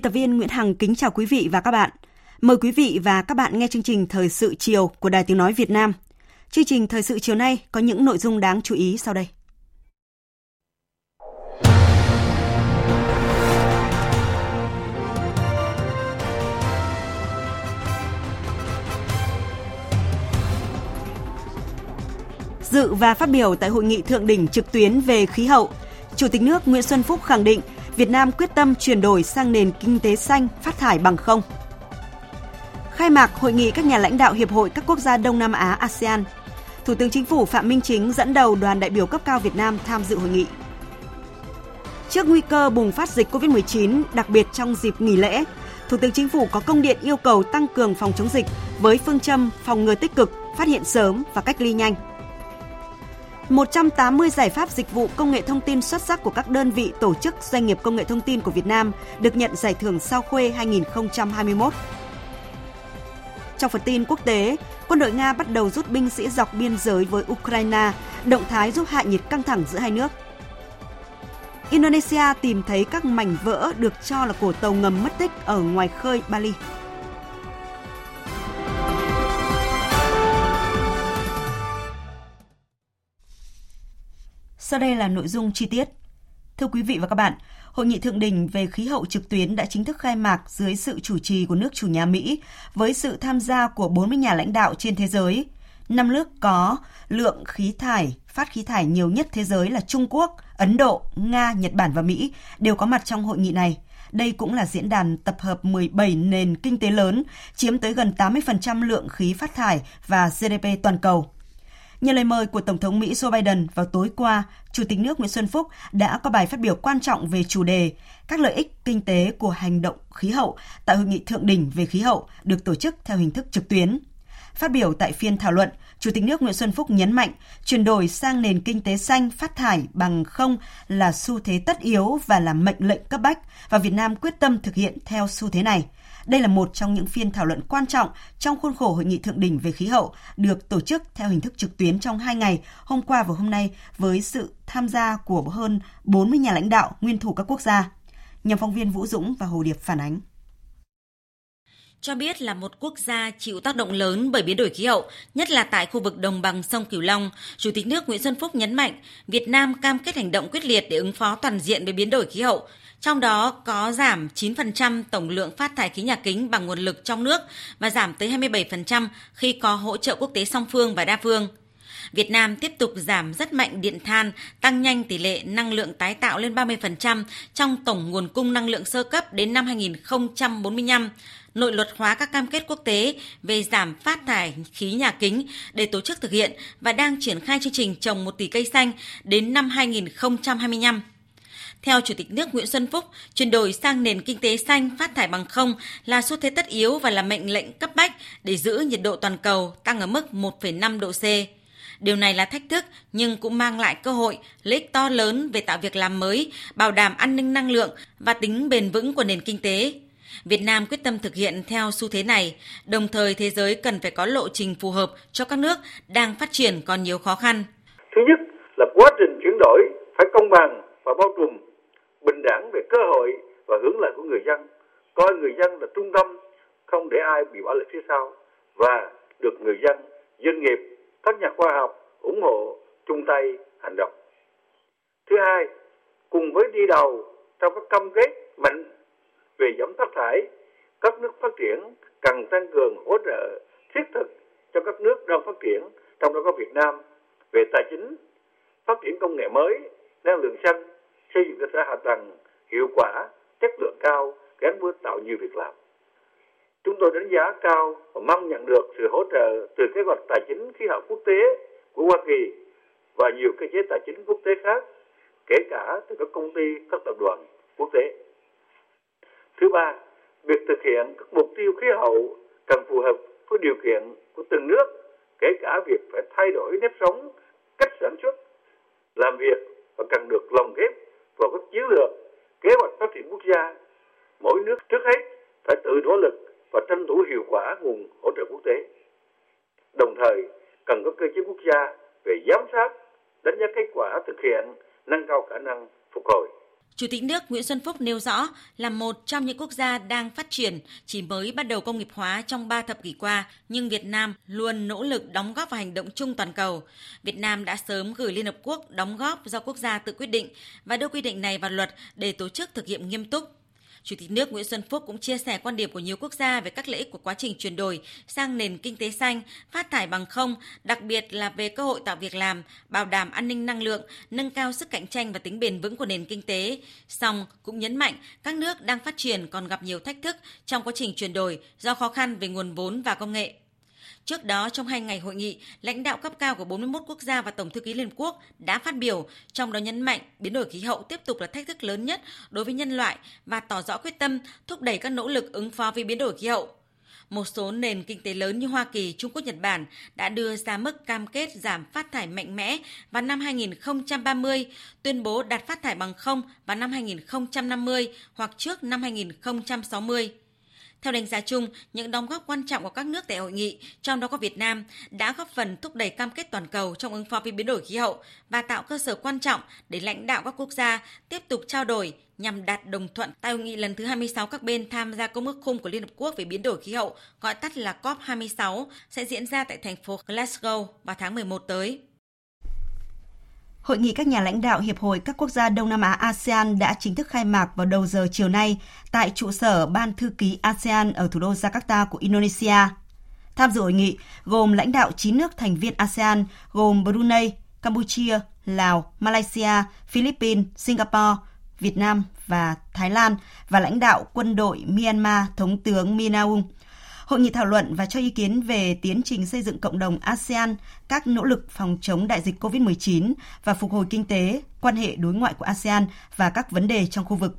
Tập viên Nguyễn Hằng kính chào quý vị và các bạn. Mời quý vị và các bạn nghe chương trình Thời sự chiều của Đài Tiếng Nói Việt Nam. Chương trình Thời sự chiều nay có những nội dung đáng chú ý sau đây. Dự và phát biểu tại hội nghị thượng đỉnh trực tuyến về khí hậu, Chủ tịch nước Nguyễn Xuân Phúc khẳng định Việt Nam quyết tâm chuyển đổi sang nền kinh tế xanh, phát thải bằng không. Khai mạc hội nghị các nhà lãnh đạo Hiệp hội các quốc gia Đông Nam Á ASEAN. Thủ tướng Chính phủ Phạm Minh Chính dẫn đầu đoàn đại biểu cấp cao Việt Nam tham dự hội nghị. Trước nguy cơ bùng phát dịch COVID-19, đặc biệt trong dịp nghỉ lễ, Thủ tướng Chính phủ có công điện yêu cầu tăng cường phòng chống dịch với phương châm phòng ngừa tích cực, phát hiện sớm và cách ly nhanh – 180 giải pháp dịch vụ công nghệ thông tin xuất sắc của các đơn vị tổ chức doanh nghiệp công nghệ thông tin của Việt Nam được nhận giải thưởng Sao Khuê 2021. Trong phần tin quốc tế, quân đội Nga bắt đầu rút binh sĩ dọc biên giới với Ukraine, động thái giúp hạ nhiệt căng thẳng giữa hai nước. Indonesia tìm thấy các mảnh vỡ được cho là của tàu ngầm mất tích ở ngoài khơi Bali. Sau đây là nội dung chi tiết. Thưa quý vị và các bạn, Hội nghị thượng đỉnh về khí hậu trực tuyến đã chính thức khai mạc dưới sự chủ trì của nước chủ nhà Mỹ với sự tham gia của 40 nhà lãnh đạo trên thế giới. Năm nước có lượng khí thải, phát khí thải nhiều nhất thế giới là Trung Quốc, Ấn Độ, Nga, Nhật Bản và Mỹ đều có mặt trong hội nghị này. Đây cũng là diễn đàn tập hợp 17 nền kinh tế lớn, chiếm tới gần 80% lượng khí phát thải và GDP toàn cầu. Nhờ lời mời của Tổng thống Mỹ Joe Biden vào tối qua, Chủ tịch nước Nguyễn Xuân Phúc đã có bài phát biểu quan trọng về chủ đề các lợi ích kinh tế của hành động khí hậu tại hội nghị thượng đỉnh về khí hậu được tổ chức theo hình thức trực tuyến. Phát biểu tại phiên thảo luận, Chủ tịch nước Nguyễn Xuân Phúc nhấn mạnh chuyển đổi sang nền kinh tế xanh phát thải bằng không là xu thế tất yếu và là mệnh lệnh cấp bách và Việt Nam quyết tâm thực hiện theo xu thế này. Đây là một trong những phiên thảo luận quan trọng trong khuôn khổ hội nghị thượng đỉnh về khí hậu được tổ chức theo hình thức trực tuyến trong hai ngày, hôm qua và hôm nay với sự tham gia của hơn 40 nhà lãnh đạo nguyên thủ các quốc gia. Nhóm phóng viên Vũ Dũng và Hồ Điệp phản ánh cho biết là một quốc gia chịu tác động lớn bởi biến đổi khí hậu, nhất là tại khu vực đồng bằng sông Cửu Long, Chủ tịch nước Nguyễn Xuân Phúc nhấn mạnh Việt Nam cam kết hành động quyết liệt để ứng phó toàn diện với biến đổi khí hậu, trong đó có giảm 9% tổng lượng phát thải khí nhà kính bằng nguồn lực trong nước và giảm tới 27% khi có hỗ trợ quốc tế song phương và đa phương. Việt Nam tiếp tục giảm rất mạnh điện than, tăng nhanh tỷ lệ năng lượng tái tạo lên 30% trong tổng nguồn cung năng lượng sơ cấp đến năm 2045, nội luật hóa các cam kết quốc tế về giảm phát thải khí nhà kính để tổ chức thực hiện và đang triển khai chương trình trồng 1 tỷ cây xanh đến năm 2025. Theo Chủ tịch nước Nguyễn Xuân Phúc, chuyển đổi sang nền kinh tế xanh phát thải bằng không là xu thế tất yếu và là mệnh lệnh cấp bách để giữ nhiệt độ toàn cầu tăng ở mức 1,5 độ C. Điều này là thách thức nhưng cũng mang lại cơ hội, lợi ích to lớn về tạo việc làm mới, bảo đảm an ninh năng lượng và tính bền vững của nền kinh tế. Việt Nam quyết tâm thực hiện theo xu thế này, đồng thời thế giới cần phải có lộ trình phù hợp cho các nước đang phát triển còn nhiều khó khăn. Thứ nhất là quá trình chuyển đổi phải công bằng và bao trùm, bình đẳng về cơ hội và hướng lợi của người dân, coi người dân là trung tâm, không để ai bị bỏ lại phía sau và được người dân, doanh nghiệp, các nhà khoa học ủng hộ chung tay hành động. Thứ hai, cùng với đi đầu trong các cam kết mạnh về giảm phát thải, các nước phát triển cần tăng cường hỗ trợ thiết thực cho các nước đang phát triển, trong đó có Việt Nam, về tài chính, phát triển công nghệ mới, năng lượng xanh, xây dựng cơ sở hạ tầng hiệu quả, chất lượng cao gắn với tạo nhiều việc làm. Chúng tôi đánh giá cao và mong nhận được sự hỗ trợ từ kế hoạch tài chính khí hậu quốc tế của Hoa Kỳ và nhiều cơ chế tài chính quốc tế khác, kể cả từ các công ty, các tập đoàn quốc tế. Thứ ba, việc thực hiện các mục tiêu khí hậu cần phù hợp với điều kiện của từng nước, kể cả việc phải thay đổi nếp sống, cách sản xuất, làm việc và cần được lồng ghép chiến lược, kế hoạch phát triển quốc gia. Mỗi nước trước hết phải tự nỗ lực và tranh thủ hiệu quả nguồn hỗ trợ quốc tế. Đồng thời, cần có cơ chế quốc gia về giám sát, đánh giá kết quả thực hiện, nâng cao khả năng phục hồi. Chủ tịch nước Nguyễn Xuân Phúc nêu rõ là một trong những quốc gia đang phát triển, chỉ mới bắt đầu công nghiệp hóa trong 3 thập kỷ qua, nhưng Việt Nam luôn nỗ lực đóng góp vào hành động chung toàn cầu. Việt Nam đã sớm gửi Liên Hợp Quốc đóng góp do quốc gia tự quyết định và đưa quy định này vào luật để tổ chức thực hiện nghiêm túc. Chủ tịch nước Nguyễn Xuân Phúc cũng chia sẻ quan điểm của nhiều quốc gia về các lợi ích của quá trình chuyển đổi sang nền kinh tế xanh, phát thải bằng không, đặc biệt là về cơ hội tạo việc làm, bảo đảm an ninh năng lượng, nâng cao sức cạnh tranh và tính bền vững của nền kinh tế. Song cũng nhấn mạnh các nước đang phát triển còn gặp nhiều thách thức trong quá trình chuyển đổi do khó khăn về nguồn vốn và công nghệ. Trước đó, trong hai ngày hội nghị, lãnh đạo cấp cao của 41 quốc gia và Tổng thư ký Liên Quốc đã phát biểu, trong đó nhấn mạnh biến đổi khí hậu tiếp tục là thách thức lớn nhất đối với nhân loại và tỏ rõ quyết tâm thúc đẩy các nỗ lực ứng phó với biến đổi khí hậu. Một số nền kinh tế lớn như Hoa Kỳ, Trung Quốc, Nhật Bản đã đưa ra mức cam kết giảm phát thải mạnh mẽ vào năm 2030, tuyên bố đạt phát thải bằng không vào năm 2050 hoặc trước năm 2060. Theo đánh giá chung, những đóng góp quan trọng của các nước tại hội nghị, trong đó có Việt Nam, đã góp phần thúc đẩy cam kết toàn cầu trong ứng phó với biến đổi khí hậu và tạo cơ sở quan trọng để lãnh đạo các quốc gia tiếp tục trao đổi nhằm đạt đồng thuận tại hội nghị lần thứ 26 các bên tham gia công ước khung của Liên Hợp Quốc về biến đổi khí hậu, gọi tắt là COP26, sẽ diễn ra tại thành phố Glasgow vào tháng 11 tới. Hội nghị các nhà lãnh đạo Hiệp hội các quốc gia Đông Nam Á ASEAN đã chính thức khai mạc vào đầu giờ chiều nay tại trụ sở Ban Thư ký ASEAN ở thủ đô Jakarta của Indonesia. Tham dự hội nghị gồm lãnh đạo 9 nước thành viên ASEAN gồm Brunei, Campuchia, Lào, Malaysia, Philippines, Singapore, Việt Nam và Thái Lan và lãnh đạo quân đội Myanmar Thống tướng Min Aung. Hội nghị thảo luận và cho ý kiến về tiến trình xây dựng cộng đồng ASEAN, các nỗ lực phòng chống đại dịch COVID-19 và phục hồi kinh tế, quan hệ đối ngoại của ASEAN và các vấn đề trong khu vực.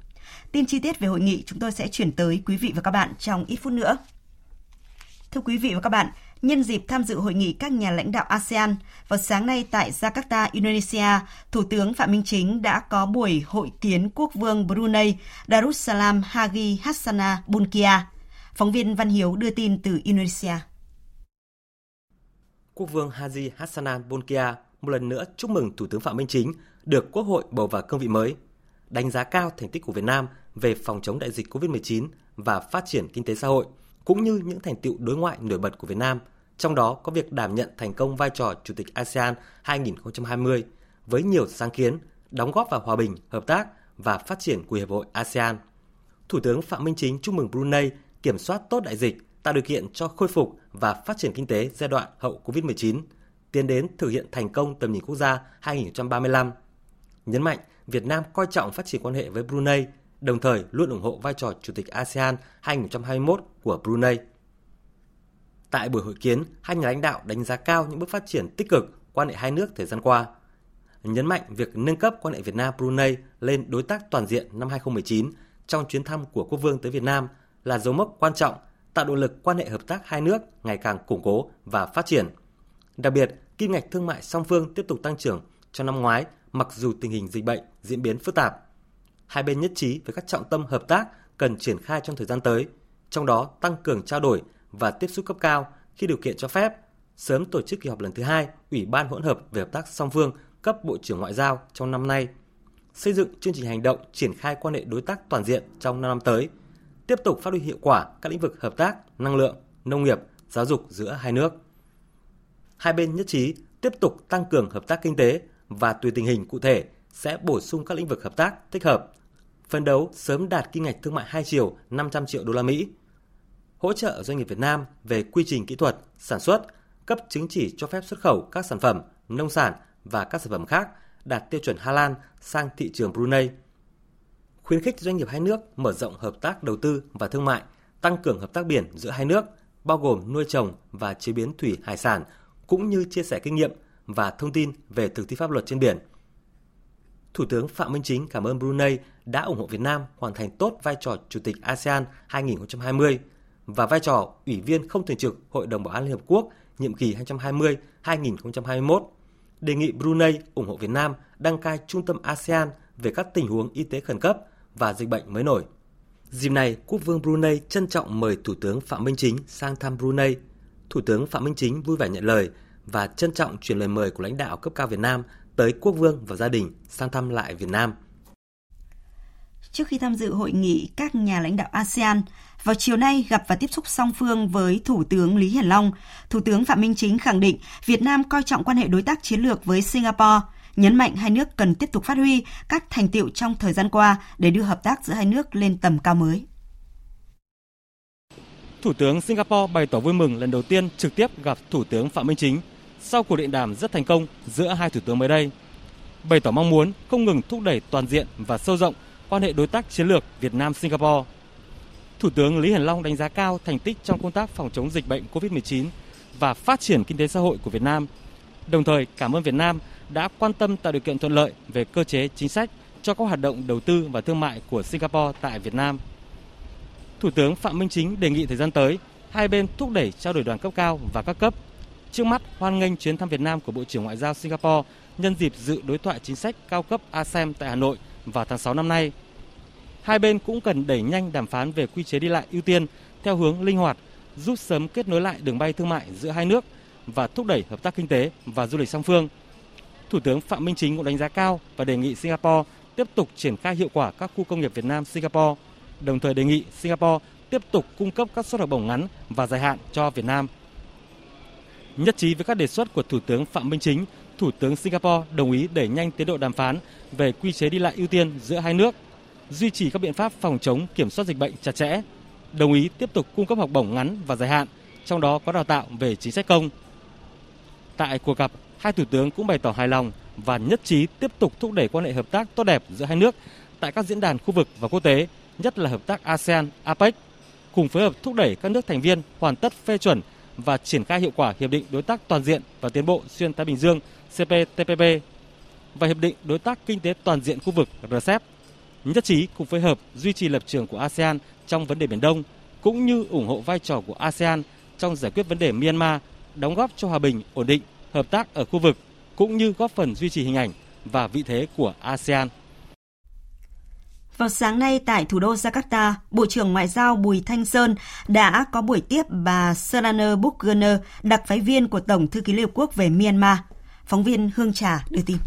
Tin chi tiết về hội nghị chúng tôi sẽ chuyển tới quý vị và các bạn trong ít phút nữa. Thưa quý vị và các bạn, nhân dịp tham dự hội nghị các nhà lãnh đạo ASEAN, vào sáng nay tại Jakarta, Indonesia, Thủ tướng Phạm Minh Chính đã có buổi hội kiến quốc vương Brunei Darussalam Hagi Hassana Bunkia. Phóng viên Văn Hiếu đưa tin từ Indonesia. Quốc vương Haji Hassanan Bolkiah một lần nữa chúc mừng Thủ tướng Phạm Minh Chính được Quốc hội bầu vào cương vị mới, đánh giá cao thành tích của Việt Nam về phòng chống đại dịch COVID-19 và phát triển kinh tế xã hội, cũng như những thành tựu đối ngoại nổi bật của Việt Nam, trong đó có việc đảm nhận thành công vai trò Chủ tịch ASEAN 2020 với nhiều sáng kiến, đóng góp vào hòa bình, hợp tác và phát triển của Hiệp hội ASEAN. Thủ tướng Phạm Minh Chính chúc mừng Brunei kiểm soát tốt đại dịch, tạo điều kiện cho khôi phục và phát triển kinh tế giai đoạn hậu Covid-19, tiến đến thực hiện thành công tầm nhìn quốc gia 2035. Nhấn mạnh Việt Nam coi trọng phát triển quan hệ với Brunei, đồng thời luôn ủng hộ vai trò Chủ tịch ASEAN 2021 của Brunei. Tại buổi hội kiến, hai nhà lãnh đạo đánh giá cao những bước phát triển tích cực quan hệ hai nước thời gian qua. Nhấn mạnh việc nâng cấp quan hệ Việt Nam Brunei lên đối tác toàn diện năm 2019 trong chuyến thăm của quốc vương tới Việt Nam là dấu mốc quan trọng tạo động lực quan hệ hợp tác hai nước ngày càng củng cố và phát triển. Đặc biệt, kim ngạch thương mại song phương tiếp tục tăng trưởng trong năm ngoái mặc dù tình hình dịch bệnh diễn biến phức tạp. Hai bên nhất trí về các trọng tâm hợp tác cần triển khai trong thời gian tới, trong đó tăng cường trao đổi và tiếp xúc cấp cao khi điều kiện cho phép, sớm tổ chức kỳ họp lần thứ hai Ủy ban hỗn hợp về hợp tác song phương cấp Bộ trưởng Ngoại giao trong năm nay, xây dựng chương trình hành động triển khai quan hệ đối tác toàn diện trong 5 năm tới – tiếp tục phát huy hiệu quả các lĩnh vực hợp tác, năng lượng, nông nghiệp, giáo dục giữa hai nước. Hai bên nhất trí tiếp tục tăng cường hợp tác kinh tế và tùy tình hình cụ thể sẽ bổ sung các lĩnh vực hợp tác thích hợp, phấn đấu sớm đạt kim ngạch thương mại hai chiều 500 triệu đô la Mỹ, hỗ trợ doanh nghiệp Việt Nam về quy trình kỹ thuật, sản xuất, cấp chứng chỉ cho phép xuất khẩu các sản phẩm nông sản và các sản phẩm khác đạt tiêu chuẩn Hà Lan sang thị trường Brunei. Khuyến khích doanh nghiệp hai nước mở rộng hợp tác đầu tư và thương mại, tăng cường hợp tác biển giữa hai nước, bao gồm nuôi trồng và chế biến thủy hải sản, cũng như chia sẻ kinh nghiệm và thông tin về thực thi pháp luật trên biển. Thủ tướng Phạm Minh Chính cảm ơn Brunei đã ủng hộ Việt Nam hoàn thành tốt vai trò Chủ tịch ASEAN 2020 và vai trò Ủy viên không thường trực Hội đồng Bảo an Liên Hợp Quốc nhiệm kỳ 2020-2021, đề nghị Brunei ủng hộ Việt Nam đăng cai trung tâm ASEAN về các tình huống y tế khẩn cấp và dịch bệnh mới nổi. Dịp này, Quốc vương Brunei trân trọng mời Thủ tướng Phạm Minh Chính sang thăm Brunei. Thủ tướng Phạm Minh Chính vui vẻ nhận lời và trân trọng chuyển lời mời của lãnh đạo cấp cao Việt Nam tới Quốc vương và gia đình sang thăm lại Việt Nam. Trước khi tham dự hội nghị các nhà lãnh đạo ASEAN, vào chiều nay gặp và tiếp xúc song phương với Thủ tướng Lý Hiển Long, Thủ tướng Phạm Minh Chính khẳng định Việt Nam coi trọng quan hệ đối tác chiến lược với Singapore, nhấn mạnh hai nước cần tiếp tục phát huy các thành tiệu trong thời gian qua để đưa hợp tác giữa hai nước lên tầm cao mới. Thủ tướng Singapore bày tỏ vui mừng lần đầu tiên trực tiếp gặp Thủ tướng Phạm Minh Chính sau cuộc điện đàm rất thành công giữa hai thủ tướng mới đây, bày tỏ mong muốn không ngừng thúc đẩy toàn diện và sâu rộng quan hệ đối tác chiến lược Việt Nam Singapore. Thủ tướng Lý Hiển Long đánh giá cao thành tích trong công tác phòng chống dịch bệnh COVID-19 và phát triển kinh tế xã hội của Việt Nam. Đồng thời cảm ơn Việt Nam đã quan tâm tạo điều kiện thuận lợi về cơ chế chính sách cho các hoạt động đầu tư và thương mại của Singapore tại Việt Nam. Thủ tướng Phạm Minh Chính đề nghị thời gian tới, hai bên thúc đẩy trao đổi đoàn cấp cao và các cấp. Trước mắt, hoan nghênh chuyến thăm Việt Nam của Bộ trưởng Ngoại giao Singapore nhân dịp dự đối thoại chính sách cao cấp ASEM tại Hà Nội vào tháng 6 năm nay. Hai bên cũng cần đẩy nhanh đàm phán về quy chế đi lại ưu tiên theo hướng linh hoạt, giúp sớm kết nối lại đường bay thương mại giữa hai nước và thúc đẩy hợp tác kinh tế và du lịch song phương – Thủ tướng Phạm Minh Chính cũng đánh giá cao và đề nghị Singapore tiếp tục triển khai hiệu quả các khu công nghiệp Việt Nam Singapore, đồng thời đề nghị Singapore tiếp tục cung cấp các suất học bổng ngắn và dài hạn cho Việt Nam. Nhất trí với các đề xuất của Thủ tướng Phạm Minh Chính, Thủ tướng Singapore đồng ý đẩy nhanh tiến độ đàm phán về quy chế đi lại ưu tiên giữa hai nước, duy trì các biện pháp phòng chống kiểm soát dịch bệnh chặt chẽ, đồng ý tiếp tục cung cấp học bổng ngắn và dài hạn, trong đó có đào tạo về chính sách công. Tại cuộc gặp, hai thủ tướng cũng bày tỏ hài lòng và nhất trí tiếp tục thúc đẩy quan hệ hợp tác tốt đẹp giữa hai nước tại các diễn đàn khu vực và quốc tế, nhất là hợp tác ASEAN, APEC, cùng phối hợp thúc đẩy các nước thành viên hoàn tất phê chuẩn và triển khai hiệu quả hiệp định đối tác toàn diện và tiến bộ xuyên Thái Bình Dương CPTPP và hiệp định đối tác kinh tế toàn diện khu vực RCEP. Nhất trí cùng phối hợp duy trì lập trường của ASEAN trong vấn đề Biển Đông cũng như ủng hộ vai trò của ASEAN trong giải quyết vấn đề Myanmar, đóng góp cho hòa bình, ổn định hợp tác ở khu vực cũng như góp phần duy trì hình ảnh và vị thế của ASEAN. Vào sáng nay tại thủ đô Jakarta, Bộ trưởng Ngoại giao Bùi Thanh Sơn đã có buổi tiếp bà Serana Bukgener, đặc phái viên của Tổng thư ký Liên Hợp Quốc về Myanmar. Phóng viên Hương Trà đưa tin.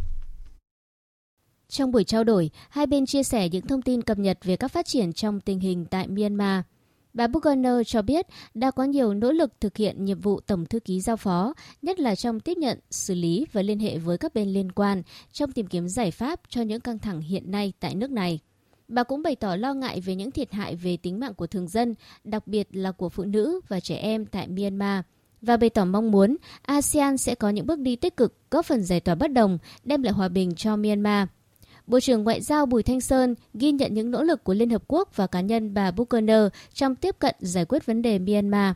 Trong buổi trao đổi, hai bên chia sẻ những thông tin cập nhật về các phát triển trong tình hình tại Myanmar – Bà Buchanan cho biết đã có nhiều nỗ lực thực hiện nhiệm vụ Tổng thư ký giao phó, nhất là trong tiếp nhận, xử lý và liên hệ với các bên liên quan trong tìm kiếm giải pháp cho những căng thẳng hiện nay tại nước này. Bà cũng bày tỏ lo ngại về những thiệt hại về tính mạng của thường dân, đặc biệt là của phụ nữ và trẻ em tại Myanmar và bày tỏ mong muốn ASEAN sẽ có những bước đi tích cực góp phần giải tỏa bất đồng, đem lại hòa bình cho Myanmar. Bộ trưởng Ngoại giao Bùi Thanh Sơn ghi nhận những nỗ lực của Liên Hợp Quốc và cá nhân bà Buchanan trong tiếp cận giải quyết vấn đề Myanmar.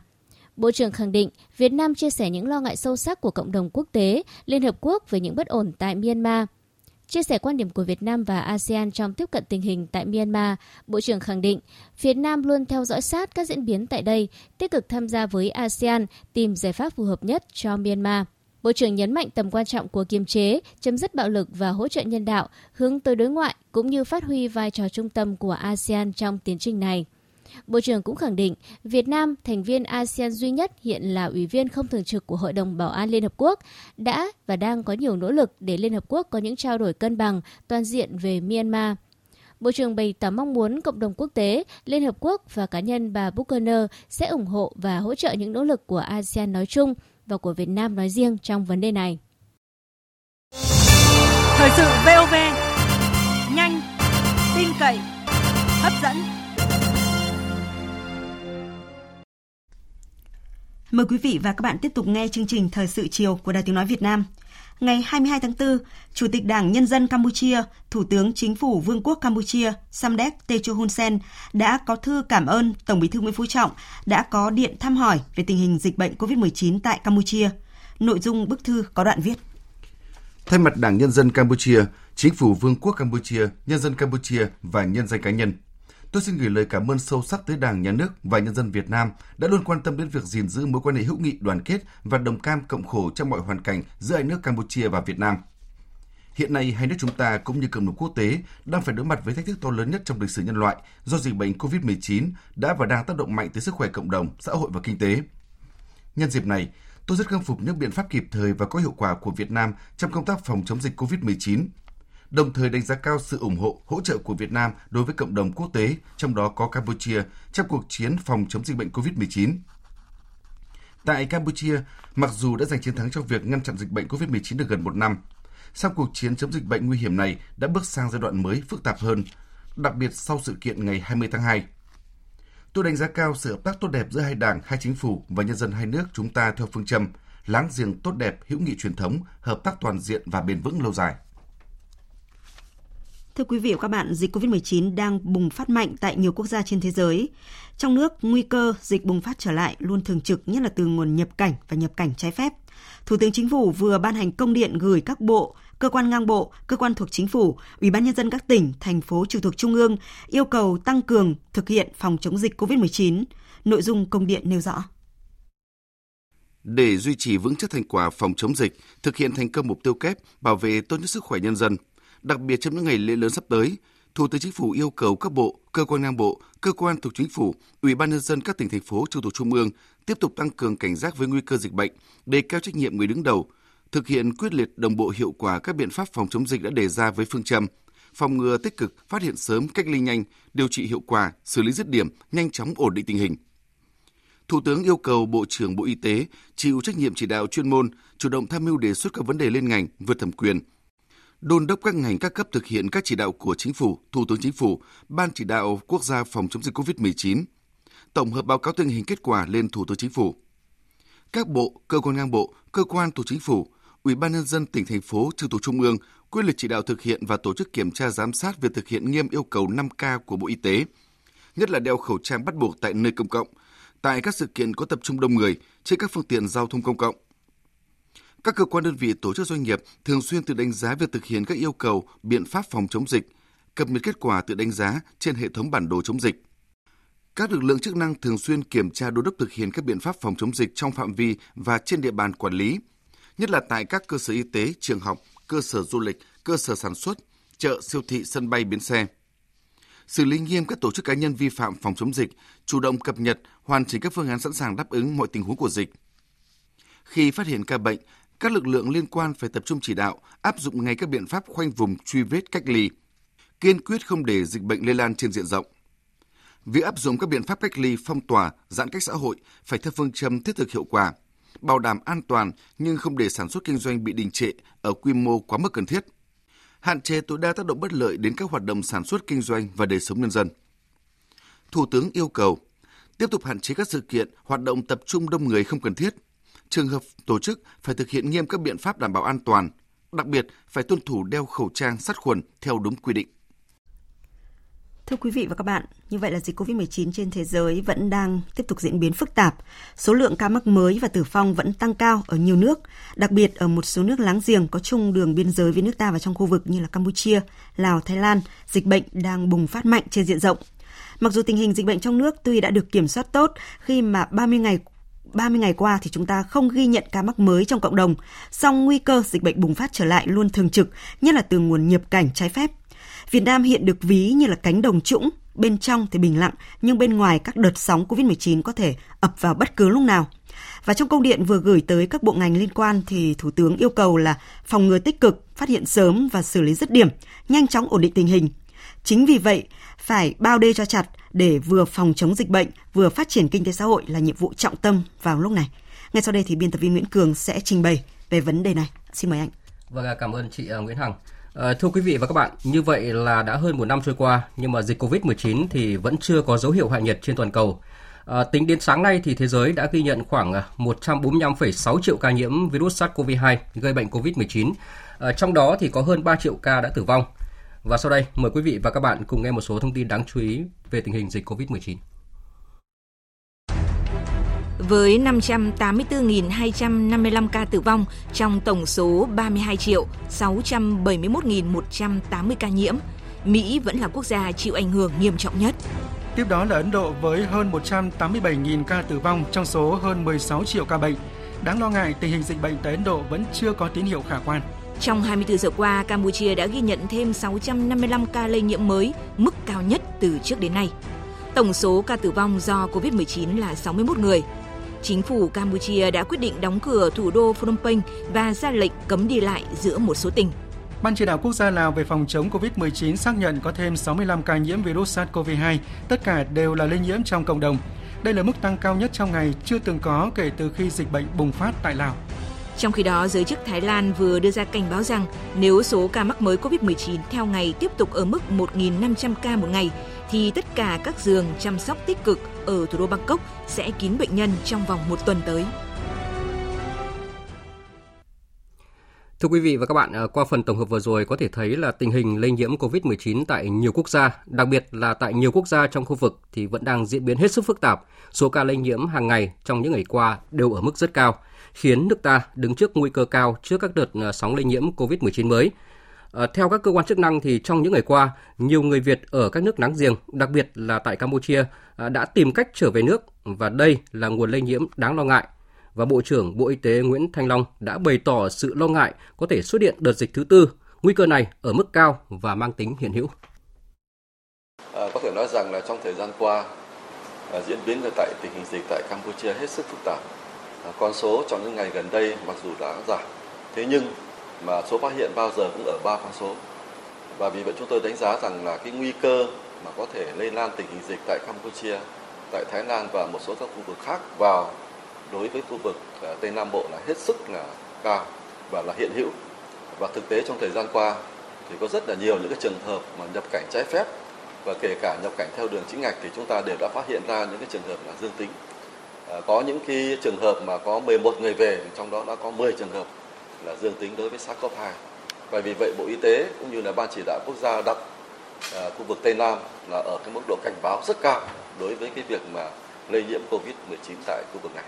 Bộ trưởng khẳng định Việt Nam chia sẻ những lo ngại sâu sắc của cộng đồng quốc tế, Liên Hợp Quốc về những bất ổn tại Myanmar. Chia sẻ quan điểm của Việt Nam và ASEAN trong tiếp cận tình hình tại Myanmar, Bộ trưởng khẳng định Việt Nam luôn theo dõi sát các diễn biến tại đây, tích cực tham gia với ASEAN tìm giải pháp phù hợp nhất cho Myanmar. Bộ trưởng nhấn mạnh tầm quan trọng của kiềm chế, chấm dứt bạo lực và hỗ trợ nhân đạo hướng tới đối ngoại cũng như phát huy vai trò trung tâm của ASEAN trong tiến trình này. Bộ trưởng cũng khẳng định Việt Nam, thành viên ASEAN duy nhất hiện là ủy viên không thường trực của Hội đồng Bảo an Liên Hợp Quốc, đã và đang có nhiều nỗ lực để Liên Hợp Quốc có những trao đổi cân bằng, toàn diện về Myanmar. Bộ trưởng bày tỏ mong muốn cộng đồng quốc tế, Liên Hợp Quốc và cá nhân bà Buchanan sẽ ủng hộ và hỗ trợ những nỗ lực của ASEAN nói chung và của Việt Nam nói riêng trong vấn đề này. Thời sự VOV, nhanh, tin cậy, hấp dẫn. Mời quý vị và các bạn tiếp tục nghe chương trình Thời sự chiều của Đài Tiếng Nói Việt Nam ngày 22 tháng 4, Chủ tịch Đảng Nhân dân Campuchia, Thủ tướng Chính phủ Vương quốc Campuchia Samdech Techo Hun Sen đã có thư cảm ơn Tổng bí thư Nguyễn Phú Trọng đã có điện thăm hỏi về tình hình dịch bệnh COVID-19 tại Campuchia. Nội dung bức thư có đoạn viết. Thay mặt Đảng Nhân dân Campuchia, Chính phủ Vương quốc Campuchia, nhân dân Campuchia và nhân dân cá nhân, tôi xin gửi lời cảm ơn sâu sắc tới Đảng, Nhà nước và nhân dân Việt Nam đã luôn quan tâm đến việc gìn giữ mối quan hệ hữu nghị, đoàn kết và đồng cam cộng khổ trong mọi hoàn cảnh giữa hai nước Campuchia và Việt Nam. Hiện nay, hai nước chúng ta cũng như cộng đồng quốc tế đang phải đối mặt với thách thức to lớn nhất trong lịch sử nhân loại do dịch bệnh COVID-19 đã và đang tác động mạnh tới sức khỏe cộng đồng, xã hội và kinh tế. Nhân dịp này, tôi rất khâm phục những biện pháp kịp thời và có hiệu quả của Việt Nam trong công tác phòng chống dịch COVID-19, đồng thời đánh giá cao sự ủng hộ, hỗ trợ của Việt Nam đối với cộng đồng quốc tế, trong đó có Campuchia, trong cuộc chiến phòng chống dịch bệnh COVID-19. Tại Campuchia, mặc dù đã giành chiến thắng trong việc ngăn chặn dịch bệnh COVID-19 được gần một năm, sau cuộc chiến chống dịch bệnh nguy hiểm này đã bước sang giai đoạn mới phức tạp hơn, đặc biệt sau sự kiện ngày 20 tháng 2. Tôi đánh giá cao sự hợp tác tốt đẹp giữa hai đảng, hai chính phủ và nhân dân hai nước chúng ta theo phương châm láng giềng tốt đẹp, hữu nghị truyền thống, hợp tác toàn diện và bền vững lâu dài. Thưa quý vị và các bạn, dịch COVID-19 đang bùng phát mạnh tại nhiều quốc gia trên thế giới. Trong nước, nguy cơ dịch bùng phát trở lại luôn thường trực nhất là từ nguồn nhập cảnh và nhập cảnh trái phép. Thủ tướng Chính phủ vừa ban hành công điện gửi các bộ, cơ quan ngang bộ, cơ quan thuộc chính phủ, Ủy ban nhân dân các tỉnh, thành phố trực thuộc trung ương yêu cầu tăng cường thực hiện phòng chống dịch COVID-19. Nội dung công điện nêu rõ. Để duy trì vững chắc thành quả phòng chống dịch, thực hiện thành công mục tiêu kép bảo vệ tốt nhất sức khỏe nhân dân, đặc biệt trong những ngày lễ lớn sắp tới, Thủ tướng Chính phủ yêu cầu các bộ, cơ quan ngang bộ, cơ quan thuộc chính phủ, Ủy ban nhân dân các tỉnh thành phố trực thuộc trung ương tiếp tục tăng cường cảnh giác với nguy cơ dịch bệnh, đề cao trách nhiệm người đứng đầu, thực hiện quyết liệt đồng bộ hiệu quả các biện pháp phòng chống dịch đã đề ra với phương châm phòng ngừa tích cực, phát hiện sớm, cách ly nhanh, điều trị hiệu quả, xử lý dứt điểm, nhanh chóng ổn định tình hình. Thủ tướng yêu cầu Bộ trưởng Bộ Y tế chịu trách nhiệm chỉ đạo chuyên môn, chủ động tham mưu đề xuất các vấn đề lên ngành vượt thẩm quyền, đôn đốc các ngành các cấp thực hiện các chỉ đạo của Chính phủ, Thủ tướng Chính phủ, Ban chỉ đạo quốc gia phòng chống dịch COVID-19, tổng hợp báo cáo tình hình kết quả lên Thủ tướng Chính phủ. Các bộ, cơ quan ngang bộ, cơ quan thuộc Chính phủ, Ủy ban nhân dân tỉnh thành phố trực thuộc trung ương quyết liệt chỉ đạo thực hiện và tổ chức kiểm tra giám sát việc thực hiện nghiêm yêu cầu 5K của Bộ Y tế, nhất là đeo khẩu trang bắt buộc tại nơi công cộng, tại các sự kiện có tập trung đông người, trên các phương tiện giao thông công cộng, các cơ quan đơn vị tổ chức doanh nghiệp thường xuyên tự đánh giá việc thực hiện các yêu cầu, biện pháp phòng chống dịch, cập nhật kết quả tự đánh giá trên hệ thống bản đồ chống dịch. Các lực lượng chức năng thường xuyên kiểm tra đôn đốc thực hiện các biện pháp phòng chống dịch trong phạm vi và trên địa bàn quản lý, nhất là tại các cơ sở y tế, trường học, cơ sở du lịch, cơ sở sản xuất, chợ, siêu thị, sân bay, bến xe. Xử lý nghiêm các tổ chức cá nhân vi phạm phòng chống dịch, chủ động cập nhật, hoàn chỉnh các phương án sẵn sàng đáp ứng mọi tình huống của dịch. Khi phát hiện ca bệnh, các lực lượng liên quan phải tập trung chỉ đạo, áp dụng ngay các biện pháp khoanh vùng truy vết cách ly, kiên quyết không để dịch bệnh lây lan trên diện rộng. Việc áp dụng các biện pháp cách ly, phong tỏa, giãn cách xã hội phải theo phương châm thiết thực hiệu quả, bảo đảm an toàn nhưng không để sản xuất kinh doanh bị đình trệ ở quy mô quá mức cần thiết. Hạn chế tối đa tác động bất lợi đến các hoạt động sản xuất kinh doanh và đời sống nhân dân. Thủ tướng yêu cầu tiếp tục hạn chế các sự kiện, hoạt động tập trung đông người không cần thiết – trường hợp tổ chức phải thực hiện nghiêm các biện pháp đảm bảo an toàn, đặc biệt phải tuân thủ đeo khẩu trang sát khuẩn theo đúng quy định. Thưa quý vị và các bạn, như vậy là dịch COVID-19 trên thế giới vẫn đang tiếp tục diễn biến phức tạp. Số lượng ca mắc mới và tử vong vẫn tăng cao ở nhiều nước, đặc biệt ở một số nước láng giềng có chung đường biên giới với nước ta và trong khu vực như là Campuchia, Lào, Thái Lan, dịch bệnh đang bùng phát mạnh trên diện rộng. Mặc dù tình hình dịch bệnh trong nước tuy đã được kiểm soát tốt khi mà 30 ngày 30 ngày qua thì chúng ta không ghi nhận ca mắc mới trong cộng đồng, song nguy cơ dịch bệnh bùng phát trở lại luôn thường trực, nhất là từ nguồn nhập cảnh trái phép. Việt Nam hiện được ví như là cánh đồng trũng, bên trong thì bình lặng, nhưng bên ngoài các đợt sóng COVID-19 có thể ập vào bất cứ lúc nào. Và trong công điện vừa gửi tới các bộ ngành liên quan thì Thủ tướng yêu cầu là phòng ngừa tích cực, phát hiện sớm và xử lý dứt điểm, nhanh chóng ổn định tình hình. Chính vì vậy, phải bao đê cho chặt để vừa phòng chống dịch bệnh, vừa phát triển kinh tế xã hội là nhiệm vụ trọng tâm vào lúc này. Ngay sau đây thì biên tập viên Nguyễn Cường sẽ trình bày về vấn đề này. Xin mời anh. Vâng, cảm ơn chị à, Nguyễn Hằng. À, thưa quý vị và các bạn, như vậy là đã hơn một năm trôi qua, nhưng mà dịch COVID-19 thì vẫn chưa có dấu hiệu hạ nhiệt trên toàn cầu. À, tính đến sáng nay thì thế giới đã ghi nhận khoảng à, 145,6 triệu ca nhiễm virus SARS-CoV-2 gây bệnh COVID-19. À, ờ, trong đó thì có hơn 3 triệu ca đã tử vong. Và sau đây mời quý vị và các bạn cùng nghe một số thông tin đáng chú ý về tình hình dịch COVID-19. Với 584.255 ca tử vong trong tổng số 32 triệu 671.180 ca nhiễm, Mỹ vẫn là quốc gia chịu ảnh hưởng nghiêm trọng nhất. Tiếp đó là Ấn Độ với hơn 187.000 ca tử vong trong số hơn 16 triệu ca bệnh. Đáng lo ngại, tình hình dịch bệnh tại Ấn Độ vẫn chưa có tín hiệu khả quan. Trong 24 giờ qua, Campuchia đã ghi nhận thêm 655 ca lây nhiễm mới, mức cao nhất từ trước đến nay. Tổng số ca tử vong do COVID-19 là 61 người. Chính phủ Campuchia đã quyết định đóng cửa thủ đô Phnom Penh và ra lệnh cấm đi lại giữa một số tỉnh. Ban chỉ đạo quốc gia Lào về phòng chống COVID-19 xác nhận có thêm 65 ca nhiễm virus SARS-CoV-2, tất cả đều là lây nhiễm trong cộng đồng. Đây là mức tăng cao nhất trong ngày chưa từng có kể từ khi dịch bệnh bùng phát tại Lào. Trong khi đó, giới chức Thái Lan vừa đưa ra cảnh báo rằng nếu số ca mắc mới COVID-19 theo ngày tiếp tục ở mức 1.500 ca một ngày, thì tất cả các giường chăm sóc tích cực ở thủ đô Bangkok sẽ kín bệnh nhân trong vòng một tuần tới. Thưa quý vị và các bạn, ờ, qua phần tổng hợp vừa rồi có thể thấy là tình hình lây nhiễm COVID-19 tại nhiều quốc gia, đặc biệt là tại nhiều quốc gia trong khu vực thì vẫn đang diễn biến hết sức phức tạp. Số ca lây nhiễm hàng ngày trong những ngày qua đều ở mức rất cao, khiến nước ta đứng trước nguy cơ cao trước các đợt à, sóng lây nhiễm COVID-19 mới. À, theo các cơ quan chức năng thì trong những ngày qua, nhiều người Việt ở các nước láng giềng, đặc biệt là tại Campuchia, à, đã tìm cách trở về nước và đây là nguồn lây nhiễm đáng lo ngại và Bộ trưởng Bộ Y tế Nguyễn Thanh Long đã bày tỏ sự lo ngại có thể xuất hiện đợt dịch thứ tư. Nguy cơ này ở mức cao và mang tính hiện hữu. À, có thể nói rằng là trong thời gian qua, à, diễn biến tại tình hình dịch tại Campuchia hết sức phức tạp. Ờ, con số trong những ngày gần đây mặc dù đã giảm, thế nhưng mà số phát hiện bao giờ cũng ở ba con số. Và vì vậy chúng tôi đánh giá rằng là cái nguy cơ mà có thể lây lan tình hình dịch tại Campuchia, tại Thái Lan và một số các khu vực khác vào đối với khu vực ờ, Tây Nam Bộ là hết sức là cao và là hiện hữu. Và thực tế trong thời gian qua thì có rất là nhiều những cái trường hợp mà nhập cảnh trái phép và kể cả nhập cảnh theo đường chính ngạch thì chúng ta đều đã phát hiện ra những cái trường hợp là dương tính. Ờ, có những khi trường hợp mà có 11 người về trong đó đã có 10 trường hợp là dương tính đối với SARS-CoV-2. Và vì vậy Bộ Y tế cũng như là Ban chỉ đạo quốc gia đặt à, ờ, khu vực Tây Nam là ở cái mức độ cảnh báo rất cao đối với cái việc mà lây nhiễm COVID-19 tại khu vực này.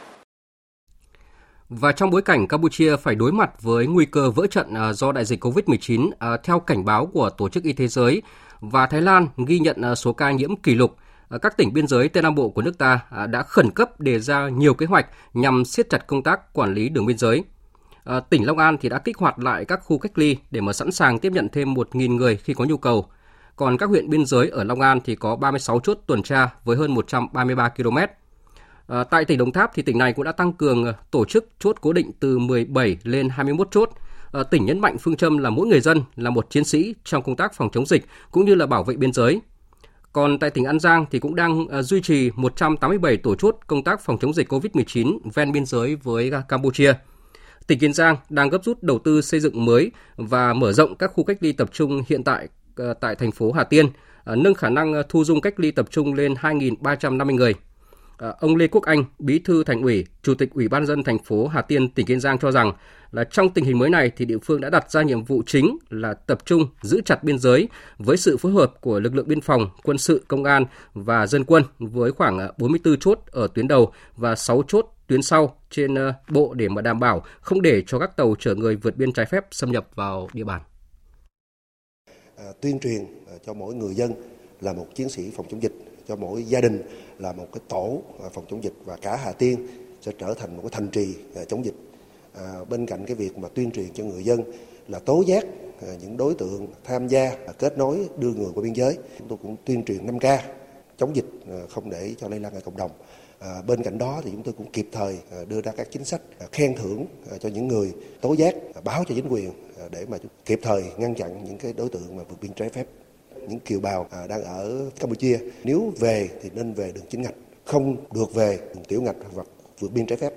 Và trong bối cảnh Campuchia phải đối mặt với nguy cơ vỡ trận ờ, do đại dịch COVID-19 theo cảnh báo của Tổ chức Y tế Giới và Thái Lan ghi nhận số ca nhiễm kỷ lục, Ờ, các tỉnh biên giới Tây Nam Bộ của nước ta à, đã khẩn cấp đề ra nhiều kế hoạch nhằm siết chặt công tác quản lý đường biên giới. Ờ, tỉnh Long An thì đã kích hoạt lại các khu cách ly để mà sẵn sàng tiếp nhận thêm 1.000 người khi có nhu cầu. Còn các huyện biên giới ở Long An thì có 36 chốt tuần tra với hơn 133 km À, tại tỉnh Đồng Tháp thì tỉnh này cũng đã tăng cường ờ, tổ chức chốt cố định từ 17 lên 21 chốt. À, tỉnh nhấn mạnh phương châm là mỗi người dân là một chiến sĩ trong công tác phòng chống dịch cũng như là bảo vệ biên giới. Còn tại tỉnh An Giang thì cũng đang ờ, duy trì 187 tổ chốt công tác phòng chống dịch COVID-19 ven biên giới với Campuchia. Tỉnh Kiên Giang đang gấp rút đầu tư xây dựng mới và mở rộng các khu cách ly tập trung hiện tại ờ, tại thành phố Hà Tiên, ờ, nâng khả năng thu dung cách ly tập trung lên 2.350 người. Ờ, ông Lê Quốc Anh, Bí thư Thành ủy, Chủ tịch Ủy ban dân thành phố Hà Tiên, tỉnh Kiên Giang cho rằng là trong tình hình mới này thì địa phương đã đặt ra nhiệm vụ chính là tập trung giữ chặt biên giới với sự phối hợp của lực lượng biên phòng, quân sự, công an và dân quân với khoảng ờ, 44 chốt ở tuyến đầu và 6 chốt tuyến sau trên ờ, bộ để mà đảm bảo không để cho các tàu chở người vượt biên trái phép xâm nhập vào địa bàn. À, tuyên truyền cho mỗi người dân là một chiến sĩ phòng chống dịch cho mỗi gia đình là một cái tổ à, phòng chống dịch và cả Hà Tiên sẽ trở thành một cái thành trì à, chống dịch. À, bên cạnh cái việc mà tuyên truyền cho người dân là tố giác à, những đối tượng tham gia à, kết nối đưa người qua biên giới, chúng tôi cũng tuyên truyền 5K chống dịch không để cho lây lan ở cộng đồng. À, bên cạnh đó thì chúng tôi cũng kịp thời đưa ra các chính sách khen thưởng cho những người tố giác, báo cho chính quyền để mà kịp thời ngăn chặn những cái đối tượng mà vượt biên trái phép những kiều bào à, đang ở Campuchia nếu về thì nên về đường chính ngạch, không được về đường tiểu ngạch hoặc vượt biên trái phép.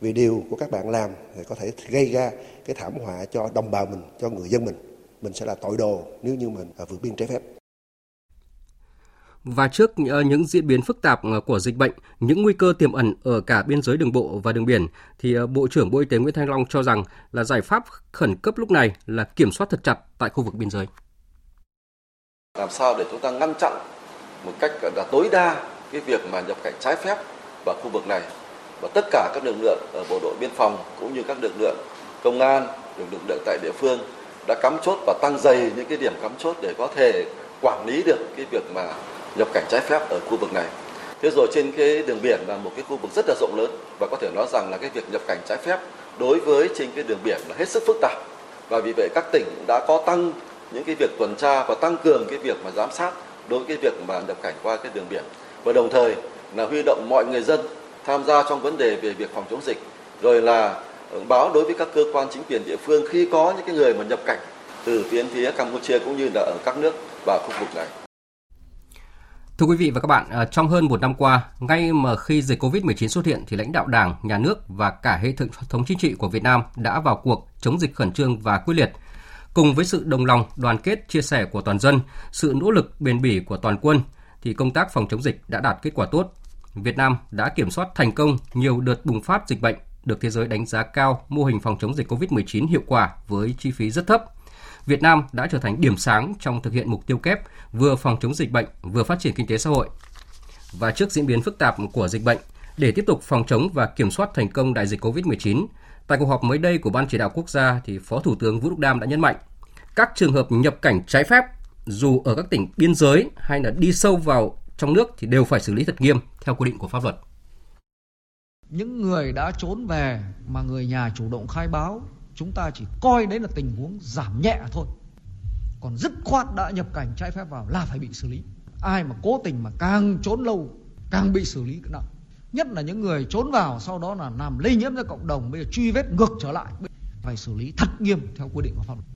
Vì điều của các bạn làm thì có thể gây ra cái thảm họa cho đồng bào mình, cho người dân mình. Mình sẽ là tội đồ nếu như mình à, vượt biên trái phép. Và trước ờ, những diễn biến phức tạp ờ, của dịch bệnh, những nguy cơ tiềm ẩn ở cả biên giới đường bộ và đường biển, thì ờ, Bộ trưởng Bộ Y tế Nguyễn Thanh Long cho rằng là giải pháp khẩn cấp lúc này là kiểm soát thật chặt tại khu vực biên giới. Làm sao để chúng ta ngăn chặn một cách là tối đa cái việc mà nhập cảnh trái phép vào khu vực này và tất cả các lực lượng ở bộ đội biên phòng cũng như các lực lượng công an, lực lượng tại địa phương đã cắm chốt và tăng dày những cái điểm cắm chốt để có thể quản lý được cái việc mà nhập cảnh trái phép ở khu vực này. Thế rồi trên cái đường biển là một cái khu vực rất là rộng lớn và có thể nói rằng là cái việc nhập cảnh trái phép đối với trên cái đường biển là hết sức phức tạp và vì vậy các tỉnh đã có tăng những cái việc tuần tra và tăng cường cái việc mà giám sát đối với cái việc mà nhập cảnh qua cái đường biển và đồng thời là huy động mọi người dân tham gia trong vấn đề về việc phòng chống dịch rồi là ừ, báo đối với các cơ quan chính quyền địa phương khi có những cái người mà nhập cảnh từ phía phía Campuchia cũng như là ở các nước và khu vực này. Thưa quý vị và các bạn, à, trong hơn một năm qua, ngay mà khi dịch COVID-19 xuất hiện thì lãnh đạo Đảng, Nhà nước và cả hệ thống chính trị của Việt Nam đã vào cuộc chống dịch khẩn trương và quyết liệt. Cùng với sự đồng lòng, đoàn kết, chia sẻ của toàn dân, sự nỗ lực bền bỉ của toàn quân, thì công tác phòng chống dịch đã đạt kết quả tốt. Việt Nam đã kiểm soát thành công nhiều đợt bùng phát dịch bệnh, được thế giới đánh giá cao mô hình phòng chống dịch COVID-19 hiệu quả với chi phí rất thấp. Việt Nam đã trở thành điểm sáng trong thực hiện mục tiêu kép vừa phòng chống dịch bệnh, vừa phát triển kinh tế xã hội. Và trước diễn biến phức tạp của dịch bệnh, để tiếp tục phòng chống và kiểm soát thành công đại dịch COVID-19, tại cuộc họp mới đây của Ban chỉ đạo quốc gia thì Phó Thủ tướng Vũ Đức Đam đã nhấn mạnh các trường hợp nhập cảnh trái phép dù ở các tỉnh biên giới hay là đi sâu vào trong nước thì đều phải xử lý thật nghiêm theo quy định của pháp luật. Những người đã trốn về mà người nhà chủ động khai báo, chúng ta chỉ coi đấy là tình huống giảm nhẹ thôi. Còn dứt khoát đã nhập cảnh trái phép vào là phải bị xử lý. Ai mà cố tình mà càng trốn lâu càng bị xử lý nặng. Nhất là những người trốn vào sau đó là làm lây nhiễm ra cộng đồng bây giờ truy vết ngược trở lại phải xử lý thật nghiêm theo quy định của pháp luật.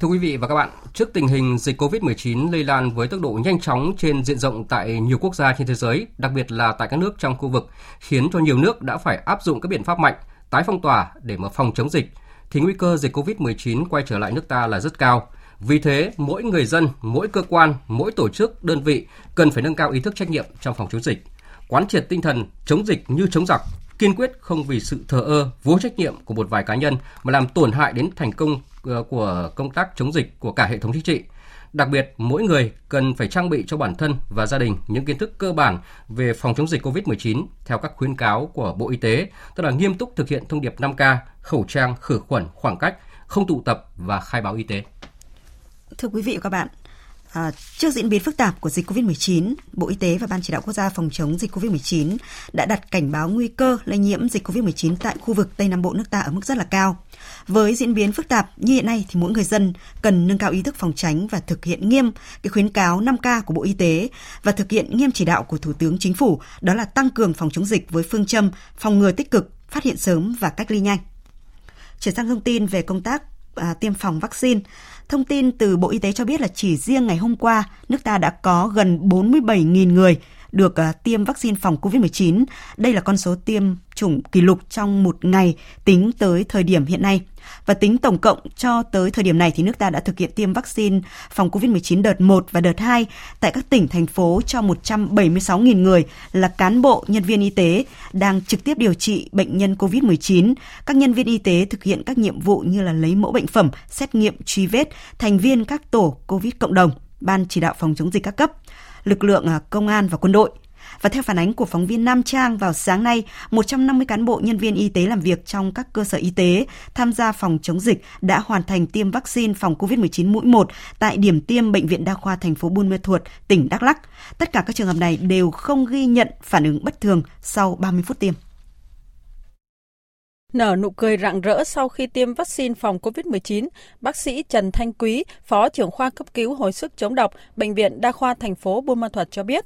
Thưa quý vị và các bạn, trước tình hình dịch COVID-19 lây lan với tốc độ nhanh chóng trên diện rộng tại nhiều quốc gia trên thế giới, đặc biệt là tại các nước trong khu vực, khiến cho nhiều nước đã phải áp dụng các biện pháp mạnh, tái phong tỏa để mà phòng chống dịch, thì nguy cơ dịch COVID-19 quay trở lại nước ta là rất cao. Vì thế, mỗi người dân, mỗi cơ quan, mỗi tổ chức, đơn vị cần phải nâng cao ý thức trách nhiệm trong phòng chống dịch. Quán triệt tinh thần chống dịch như chống giặc, kiên quyết không vì sự thờ ơ, vô trách nhiệm của một vài cá nhân mà làm tổn hại đến thành công ờ, của công tác chống dịch của cả hệ thống chính trị. Đặc biệt, mỗi người cần phải trang bị cho bản thân và gia đình những kiến thức cơ bản về phòng chống dịch COVID-19 theo các khuyến cáo của Bộ Y tế, tức là nghiêm túc thực hiện thông điệp 5K, khẩu trang, khử khuẩn, khoảng cách, không tụ tập và khai báo y tế. Thưa quý vị và các bạn, À, trước diễn biến phức tạp của dịch COVID-19, Bộ Y tế và Ban chỉ đạo quốc gia phòng chống dịch COVID-19 đã đặt cảnh báo nguy cơ lây nhiễm dịch COVID-19 tại khu vực Tây Nam Bộ nước ta ở mức rất là cao. Với diễn biến phức tạp như hiện nay thì mỗi người dân cần nâng cao ý thức phòng tránh và thực hiện nghiêm cái khuyến cáo 5K của Bộ Y tế và thực hiện nghiêm chỉ đạo của Thủ tướng Chính phủ, đó là tăng cường phòng chống dịch với phương châm phòng ngừa tích cực, phát hiện sớm và cách ly nhanh. Chuyển sang thông tin về công tác à, tiêm phòng vaccine. Thông tin từ Bộ Y tế cho biết là chỉ riêng ngày hôm qua, nước ta đã có gần 47.000 người được à, tiêm vaccine phòng COVID-19. Đây là con số tiêm chủng kỷ lục trong một ngày tính tới thời điểm hiện nay. Và tính tổng cộng cho tới thời điểm này thì nước ta đã thực hiện tiêm vaccine phòng COVID-19 đợt 1 và đợt 2 tại các tỉnh, thành phố cho 176.000 người là cán bộ, nhân viên y tế đang trực tiếp điều trị bệnh nhân COVID-19. Các nhân viên y tế thực hiện các nhiệm vụ như là lấy mẫu bệnh phẩm, xét nghiệm, truy vết, thành viên các tổ COVID cộng đồng, Ban chỉ đạo phòng chống dịch các cấp, lực lượng à, công an và quân đội – và theo phản ánh của phóng viên Nam Trang vào sáng nay, 150 cán bộ nhân viên y tế làm việc trong các cơ sở y tế tham gia phòng chống dịch đã hoàn thành tiêm vaccine phòng COVID-19 mũi 1 tại điểm tiêm Bệnh viện Đa khoa thành phố Buôn Mê Thuột, tỉnh Đắk Lắc Tất cả các trường hợp này đều không ghi nhận phản ứng bất thường sau 30 phút tiêm. Nở nụ cười rạng rỡ sau khi tiêm vaccine phòng COVID-19, bác sĩ Trần Thanh Quý, Phó trưởng khoa cấp cứu hồi sức chống độc, Bệnh viện Đa khoa thành phố Buôn Ma Thuật cho biết,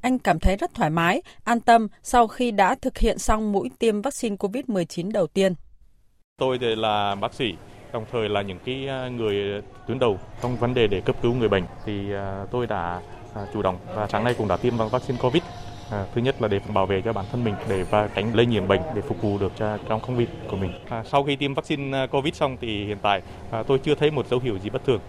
anh cảm thấy rất thoải mái, an tâm sau khi đã thực hiện xong mũi tiêm vaccine COVID-19 đầu tiên. Tôi thì là bác sĩ, đồng thời là những cái à, người tuyến đầu trong vấn đề để cấp cứu người bệnh thì à, tôi đã à, chủ động và sáng nay cũng đã tiêm vaccine COVID. À, thứ nhất là để bảo vệ cho bản thân mình để và tránh lây nhiễm bệnh để phục vụ được cho trong công việc của mình. À, sau khi tiêm vaccine COVID xong thì hiện tại à, tôi chưa thấy một dấu hiệu gì bất thường.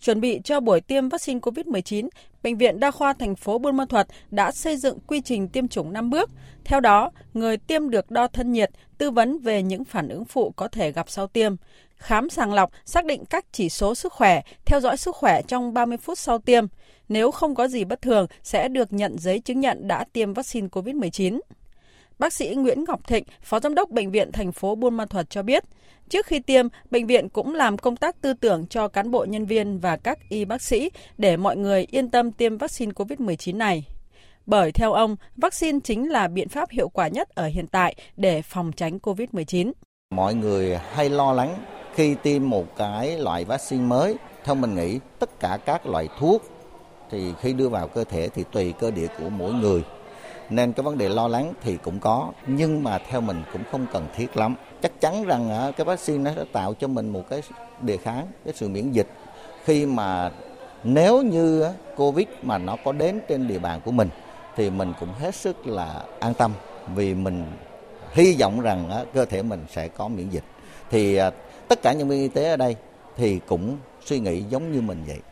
Chuẩn bị cho buổi tiêm vaccine COVID-19, Bệnh viện Đa khoa thành phố Buôn Ma Thuột đã xây dựng quy trình tiêm chủng 5 bước. Theo đó, người tiêm được đo thân nhiệt, tư vấn về những phản ứng phụ có thể gặp sau tiêm, khám sàng lọc, xác định các chỉ số sức khỏe, theo dõi sức khỏe trong 30 phút sau tiêm. Nếu không có gì bất thường, sẽ được nhận giấy chứng nhận đã tiêm vaccine COVID-19. Bác sĩ Nguyễn Ngọc Thịnh, Phó Giám đốc Bệnh viện thành phố Buôn Ma Thuột cho biết, trước khi tiêm, bệnh viện cũng làm công tác tư tưởng cho cán bộ nhân viên và các y bác sĩ để mọi người yên tâm tiêm vaccine COVID-19 này. Bởi theo ông, vaccine chính là biện pháp hiệu quả nhất ở hiện tại để phòng tránh COVID-19. Mọi người hay lo lắng khi tiêm một cái loại vaccine mới. Theo mình nghĩ, tất cả các loại thuốc thì khi đưa vào cơ thể thì tùy cơ địa của mỗi người. Nên cái vấn đề lo lắng thì cũng có, nhưng mà theo mình cũng không cần thiết lắm. Chắc chắn rằng à, cái vaccine nó sẽ tạo cho mình một cái đề kháng, cái sự miễn dịch khi mà nếu như à, covid mà nó có đến trên địa bàn của mình thì mình cũng hết sức là an tâm vì mình hy vọng rằng à, cơ thể mình sẽ có miễn dịch. Thì tất cả nhân viên y tế ở đây thì cũng suy nghĩ giống như mình vậy.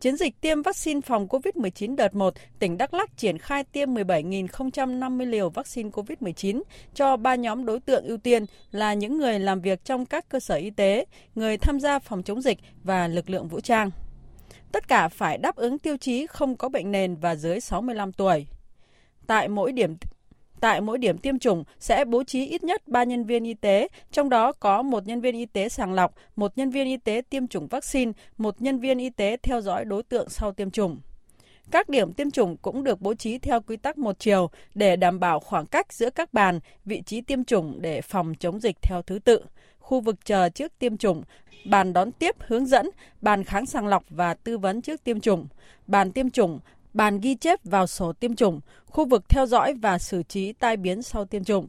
Chiến dịch tiêm vaccine phòng COVID-19 đợt 1, tỉnh Đắk Lắc triển khai tiêm 17.050 liều vaccine COVID-19 cho ba nhóm đối tượng ưu tiên là những người làm việc trong các cơ sở y tế, người tham gia phòng chống dịch và lực lượng vũ trang. Tất cả phải đáp ứng tiêu chí không có bệnh nền và dưới 65 tuổi. Tại mỗi điểm Tại mỗi điểm tiêm chủng sẽ bố trí ít nhất 3 nhân viên y tế, trong đó có một nhân viên y tế sàng lọc, một nhân viên y tế tiêm chủng vaccine, một nhân viên y tế theo dõi đối tượng sau tiêm chủng. Các điểm tiêm chủng cũng được bố trí theo quy tắc một chiều để đảm bảo khoảng cách giữa các bàn, vị trí tiêm chủng để phòng chống dịch theo thứ tự. Khu vực chờ trước tiêm chủng, bàn đón tiếp hướng dẫn, bàn kháng sàng lọc và tư vấn trước tiêm chủng, bàn tiêm chủng, bàn ghi chép vào sổ tiêm chủng, khu vực theo dõi và xử trí tai biến sau tiêm chủng.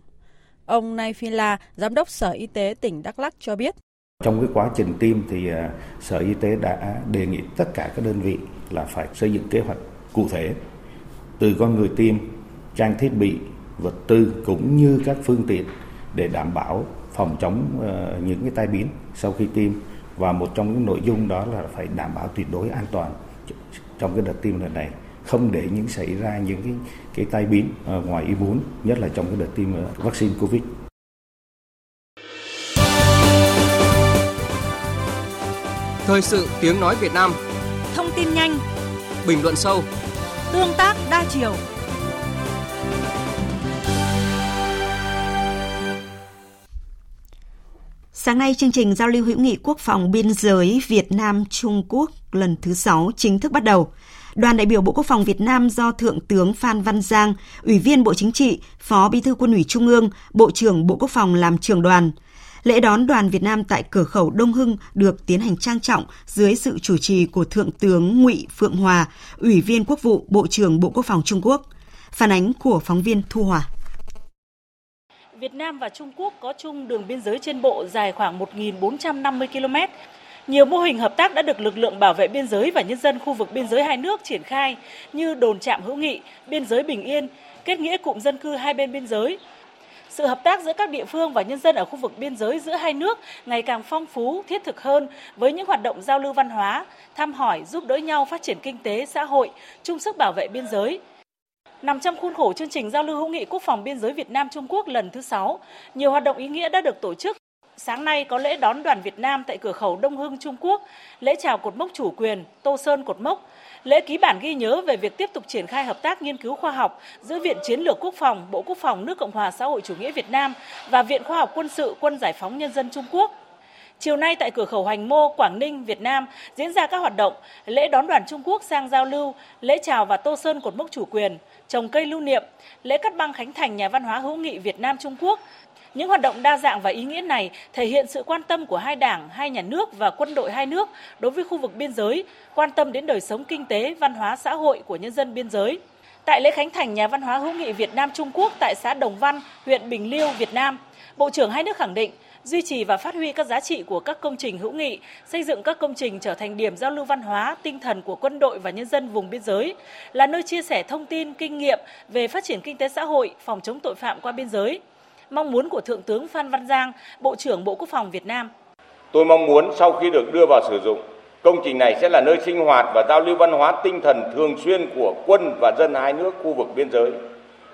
Ông Nay Phi La, Giám đốc Sở Y tế tỉnh Đắk Lắk cho biết. Trong cái quá trình tiêm thì à, Sở Y tế đã đề nghị tất cả các đơn vị là phải xây dựng kế hoạch cụ thể từ con người tiêm, trang thiết bị, vật tư cũng như các phương tiện để đảm bảo phòng chống à, những cái tai biến sau khi tiêm và một trong những nội dung đó là phải đảm bảo tuyệt đối an toàn trong cái đợt tiêm lần này không để những xảy ra những cái cái tai biến ngoài ý muốn nhất là trong cái đợt tiêm vaccine covid. Thời sự tiếng nói Việt Nam. Thông tin nhanh. Bình luận sâu. Tương tác đa chiều. Sáng nay, chương trình giao lưu hữu nghị quốc phòng biên giới Việt Nam Trung Quốc lần thứ 6 chính thức bắt đầu. Đoàn đại biểu Bộ Quốc phòng Việt Nam do Thượng tướng Phan Văn Giang, Ủy viên Bộ Chính trị, Phó Bí thư Quân ủy Trung ương, Bộ trưởng Bộ Quốc phòng làm trưởng đoàn. Lễ đón đoàn Việt Nam tại cửa khẩu Đông Hưng được tiến hành trang trọng dưới sự chủ trì của Thượng tướng Ngụy Phượng Hòa, Ủy viên Quốc vụ Bộ trưởng Bộ Quốc phòng Trung Quốc. Phản ánh của phóng viên Thu Hòa. Việt Nam và Trung Quốc có chung đường biên giới trên bộ dài khoảng 1.450 km. Nhiều mô hình hợp tác đã được lực lượng bảo vệ biên giới và nhân dân khu vực biên giới hai nước triển khai như đồn trạm hữu nghị, biên giới bình yên, kết nghĩa cụm dân cư hai bên biên giới. Sự hợp tác giữa các địa phương và nhân dân ở khu vực biên giới giữa hai nước ngày càng phong phú, thiết thực hơn với những hoạt động giao lưu văn hóa, thăm hỏi, giúp đỡ nhau phát triển kinh tế, xã hội, chung sức bảo vệ biên giới, Nằm trong khuôn khổ chương trình giao lưu hữu nghị quốc phòng biên giới Việt Nam Trung Quốc lần thứ 6, nhiều hoạt động ý nghĩa đã được tổ chức. Sáng nay có lễ đón đoàn Việt Nam tại cửa khẩu Đông Hưng Trung Quốc, lễ chào cột mốc chủ quyền Tô Sơn cột mốc, lễ ký bản ghi nhớ về việc tiếp tục triển khai hợp tác nghiên cứu khoa học giữa Viện Chiến lược Quốc phòng, Bộ Quốc phòng nước Cộng hòa xã hội chủ nghĩa Việt Nam và Viện Khoa học Quân sự Quân Giải phóng Nhân dân Trung Quốc. Chiều nay tại cửa khẩu Hoành Mô, Quảng Ninh, Việt Nam diễn ra các hoạt động lễ đón đoàn Trung Quốc sang giao lưu, lễ chào và tô sơn cột mốc chủ quyền, trồng cây lưu niệm, lễ cắt băng khánh thành nhà văn hóa hữu nghị Việt Nam Trung Quốc. Những hoạt động đa dạng và ý nghĩa này thể hiện sự quan tâm của hai đảng, hai nhà nước và quân đội hai nước đối với khu vực biên giới, quan tâm đến đời sống kinh tế, văn hóa xã hội của nhân dân biên giới. Tại lễ khánh thành nhà văn hóa hữu nghị Việt Nam Trung Quốc tại xã Đồng Văn, huyện Bình Liêu, Việt Nam, Bộ trưởng hai nước khẳng định duy trì và phát huy các giá trị của các công trình hữu nghị, xây dựng các công trình trở thành điểm giao lưu văn hóa, tinh thần của quân đội và nhân dân vùng biên giới, là nơi chia sẻ thông tin, kinh nghiệm về phát triển kinh tế xã hội, phòng chống tội phạm qua biên giới. Mong muốn của Thượng tướng Phan Văn Giang, Bộ trưởng Bộ Quốc phòng Việt Nam. Tôi mong muốn sau khi được đưa vào sử dụng Công trình này sẽ là nơi sinh hoạt và giao lưu văn hóa tinh thần thường xuyên của quân và dân hai nước khu vực biên giới.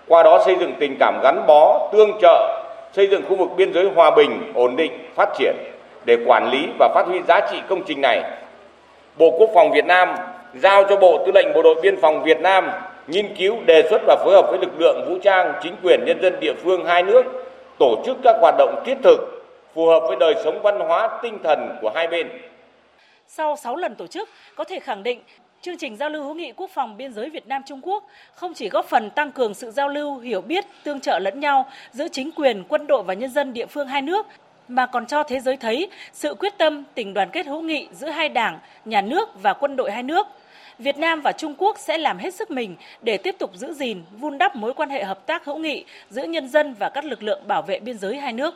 Qua đó xây dựng tình cảm gắn bó, tương trợ, xây dựng khu vực biên giới hòa bình, ổn định, phát triển để quản lý và phát huy giá trị công trình này. Bộ Quốc phòng Việt Nam giao cho Bộ Tư lệnh Bộ đội Biên phòng Việt Nam nghiên cứu, đề xuất và phối hợp với lực lượng vũ trang, chính quyền nhân dân địa phương hai nước tổ chức các hoạt động thiết thực phù hợp với đời sống văn hóa tinh thần của hai bên. Sau 6 lần tổ chức, có thể khẳng định chương trình giao lưu hữu nghị quốc phòng biên giới Việt Nam Trung Quốc không chỉ góp phần tăng cường sự giao lưu, hiểu biết, tương trợ lẫn nhau giữa chính quyền, quân đội và nhân dân địa phương hai nước mà còn cho thế giới thấy sự quyết tâm, tình đoàn kết hữu nghị giữa hai đảng, nhà nước và quân đội hai nước. Việt Nam và Trung Quốc sẽ làm hết sức mình để tiếp tục giữ gìn, vun đắp mối quan hệ hợp tác hữu nghị giữa nhân dân và các lực lượng bảo vệ biên giới hai nước.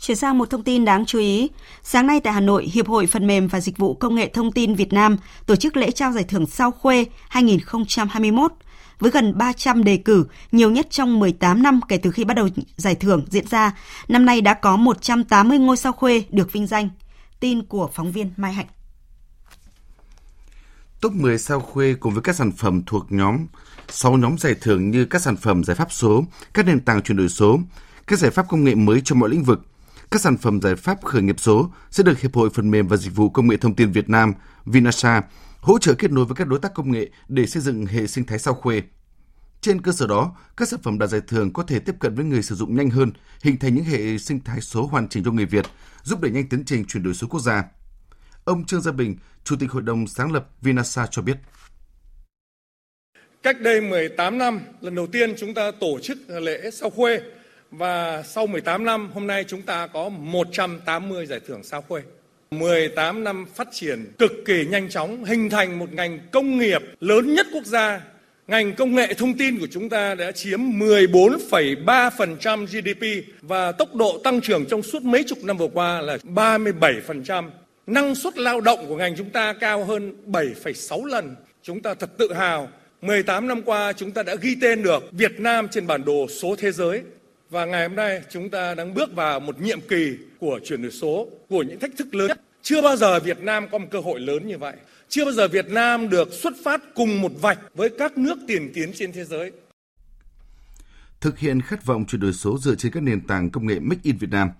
Chuyển sang một thông tin đáng chú ý. Sáng nay tại Hà Nội, Hiệp hội Phần mềm và Dịch vụ Công nghệ Thông tin Việt Nam tổ chức lễ trao giải thưởng Sao Khuê 2021 với gần 300 đề cử, nhiều nhất trong 18 năm kể từ khi bắt đầu giải thưởng diễn ra. Năm nay đã có 180 ngôi sao khuê được vinh danh. Tin của phóng viên Mai Hạnh. Top 10 sao khuê cùng với các sản phẩm thuộc nhóm 6 nhóm giải thưởng như các sản phẩm giải pháp số, các nền tảng chuyển đổi số, các giải pháp công nghệ mới cho mọi lĩnh vực, các sản phẩm giải pháp khởi nghiệp số sẽ được Hiệp hội Phần mềm và Dịch vụ Công nghệ Thông tin Việt Nam Vinasa hỗ trợ kết nối với các đối tác công nghệ để xây dựng hệ sinh thái sao khuê. Trên cơ sở đó, các sản phẩm đạt giải thưởng có thể tiếp cận với người sử dụng nhanh hơn, hình thành những hệ sinh thái số hoàn chỉnh cho người Việt, giúp đẩy nhanh tiến trình chuyển đổi số quốc gia. Ông Trương Gia Bình, Chủ tịch Hội đồng sáng lập Vinasa cho biết. Cách đây 18 năm, lần đầu tiên chúng ta tổ chức lễ sao khuê và sau 18 năm hôm nay chúng ta có 180 giải thưởng sao khuê. 18 năm phát triển cực kỳ nhanh chóng, hình thành một ngành công nghiệp lớn nhất quốc gia. Ngành công nghệ thông tin của chúng ta đã chiếm 14,3% GDP và tốc độ tăng trưởng trong suốt mấy chục năm vừa qua là 37%. Năng suất lao động của ngành chúng ta cao hơn 7,6 lần. Chúng ta thật tự hào 18 năm qua chúng ta đã ghi tên được Việt Nam trên bản đồ số thế giới và ngày hôm nay chúng ta đang bước vào một nhiệm kỳ của chuyển đổi số, của những thách thức lớn nhất. Chưa bao giờ Việt Nam có một cơ hội lớn như vậy. Chưa bao giờ Việt Nam được xuất phát cùng một vạch với các nước tiền tiến trên thế giới. Thực hiện khát vọng chuyển đổi số dựa trên các nền tảng công nghệ Make in Việt Nam,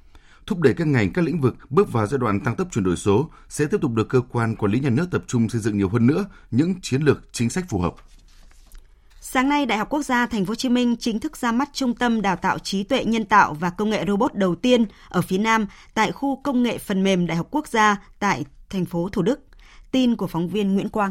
thúc đẩy các ngành các lĩnh vực bước vào giai đoạn tăng tốc chuyển đổi số sẽ tiếp tục được cơ quan quản lý nhà nước tập trung xây dựng nhiều hơn nữa những chiến lược chính sách phù hợp. Sáng nay, Đại học Quốc gia Thành phố Hồ Chí Minh chính thức ra mắt Trung tâm Đào tạo trí tuệ nhân tạo và công nghệ robot đầu tiên ở phía Nam tại khu công nghệ phần mềm Đại học Quốc gia tại thành phố Thủ Đức. Tin của phóng viên Nguyễn Quang.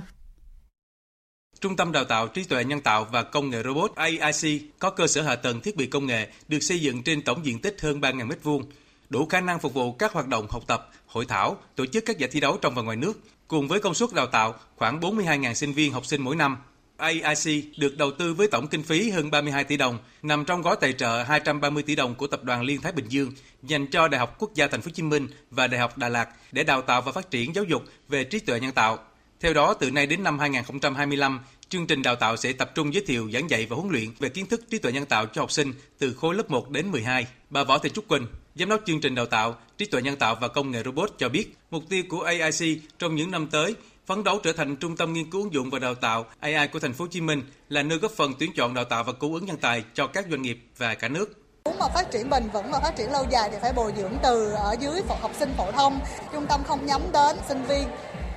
Trung tâm Đào tạo trí tuệ nhân tạo và công nghệ robot AIC có cơ sở hạ tầng thiết bị công nghệ được xây dựng trên tổng diện tích hơn 3.000 m2, đủ khả năng phục vụ các hoạt động học tập, hội thảo, tổ chức các giải thi đấu trong và ngoài nước, cùng với công suất đào tạo khoảng 42.000 sinh viên học sinh mỗi năm AIC được đầu tư với tổng kinh phí hơn 32 tỷ đồng, nằm trong gói tài trợ 230 tỷ đồng của Tập đoàn Liên Thái Bình Dương dành cho Đại học Quốc gia Thành phố Hồ Chí Minh và Đại học Đà Lạt để đào tạo và phát triển giáo dục về trí tuệ nhân tạo. Theo đó, từ nay đến năm 2025, chương trình đào tạo sẽ tập trung giới thiệu, giảng dạy và huấn luyện về kiến thức trí tuệ nhân tạo cho học sinh từ khối lớp 1 đến 12. Bà Võ Thị Trúc Quỳnh, Giám đốc chương trình đào tạo trí tuệ nhân tạo và công nghệ robot cho biết, mục tiêu của AIC trong những năm tới phấn đấu trở thành trung tâm nghiên cứu ứng dụng và đào tạo AI của thành phố Hồ Chí Minh là nơi góp phần tuyển chọn đào tạo và cung ứng nhân tài cho các doanh nghiệp và cả nước. Muốn mà phát triển bền vững và phát triển lâu dài thì phải bồi dưỡng từ ở dưới học sinh phổ thông. Trung tâm không nhắm đến sinh viên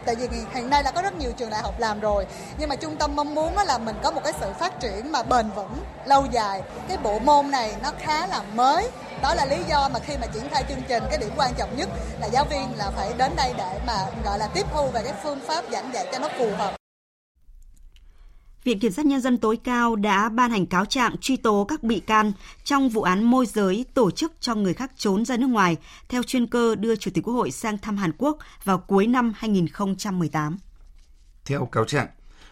tại vì hiện nay là có rất nhiều trường đại học làm rồi. Nhưng mà trung tâm mong muốn là mình có một cái sự phát triển mà bền vững lâu dài. Cái bộ môn này nó khá là mới. Đó là lý do mà khi mà triển khai chương trình, cái điểm quan trọng nhất là giáo viên là phải đến đây để mà, gọi là, tiếp thu về cái phương pháp giảng dạy cho nó phù hợp. Viện Kiểm sát Nhân dân tối cao đã ban hành cáo trạng truy tố các bị can trong vụ án môi giới tổ chức cho người khác trốn ra nước ngoài theo chuyên cơ đưa Chủ tịch Quốc hội sang thăm Hàn Quốc vào cuối năm 2018. Theo cáo trạng,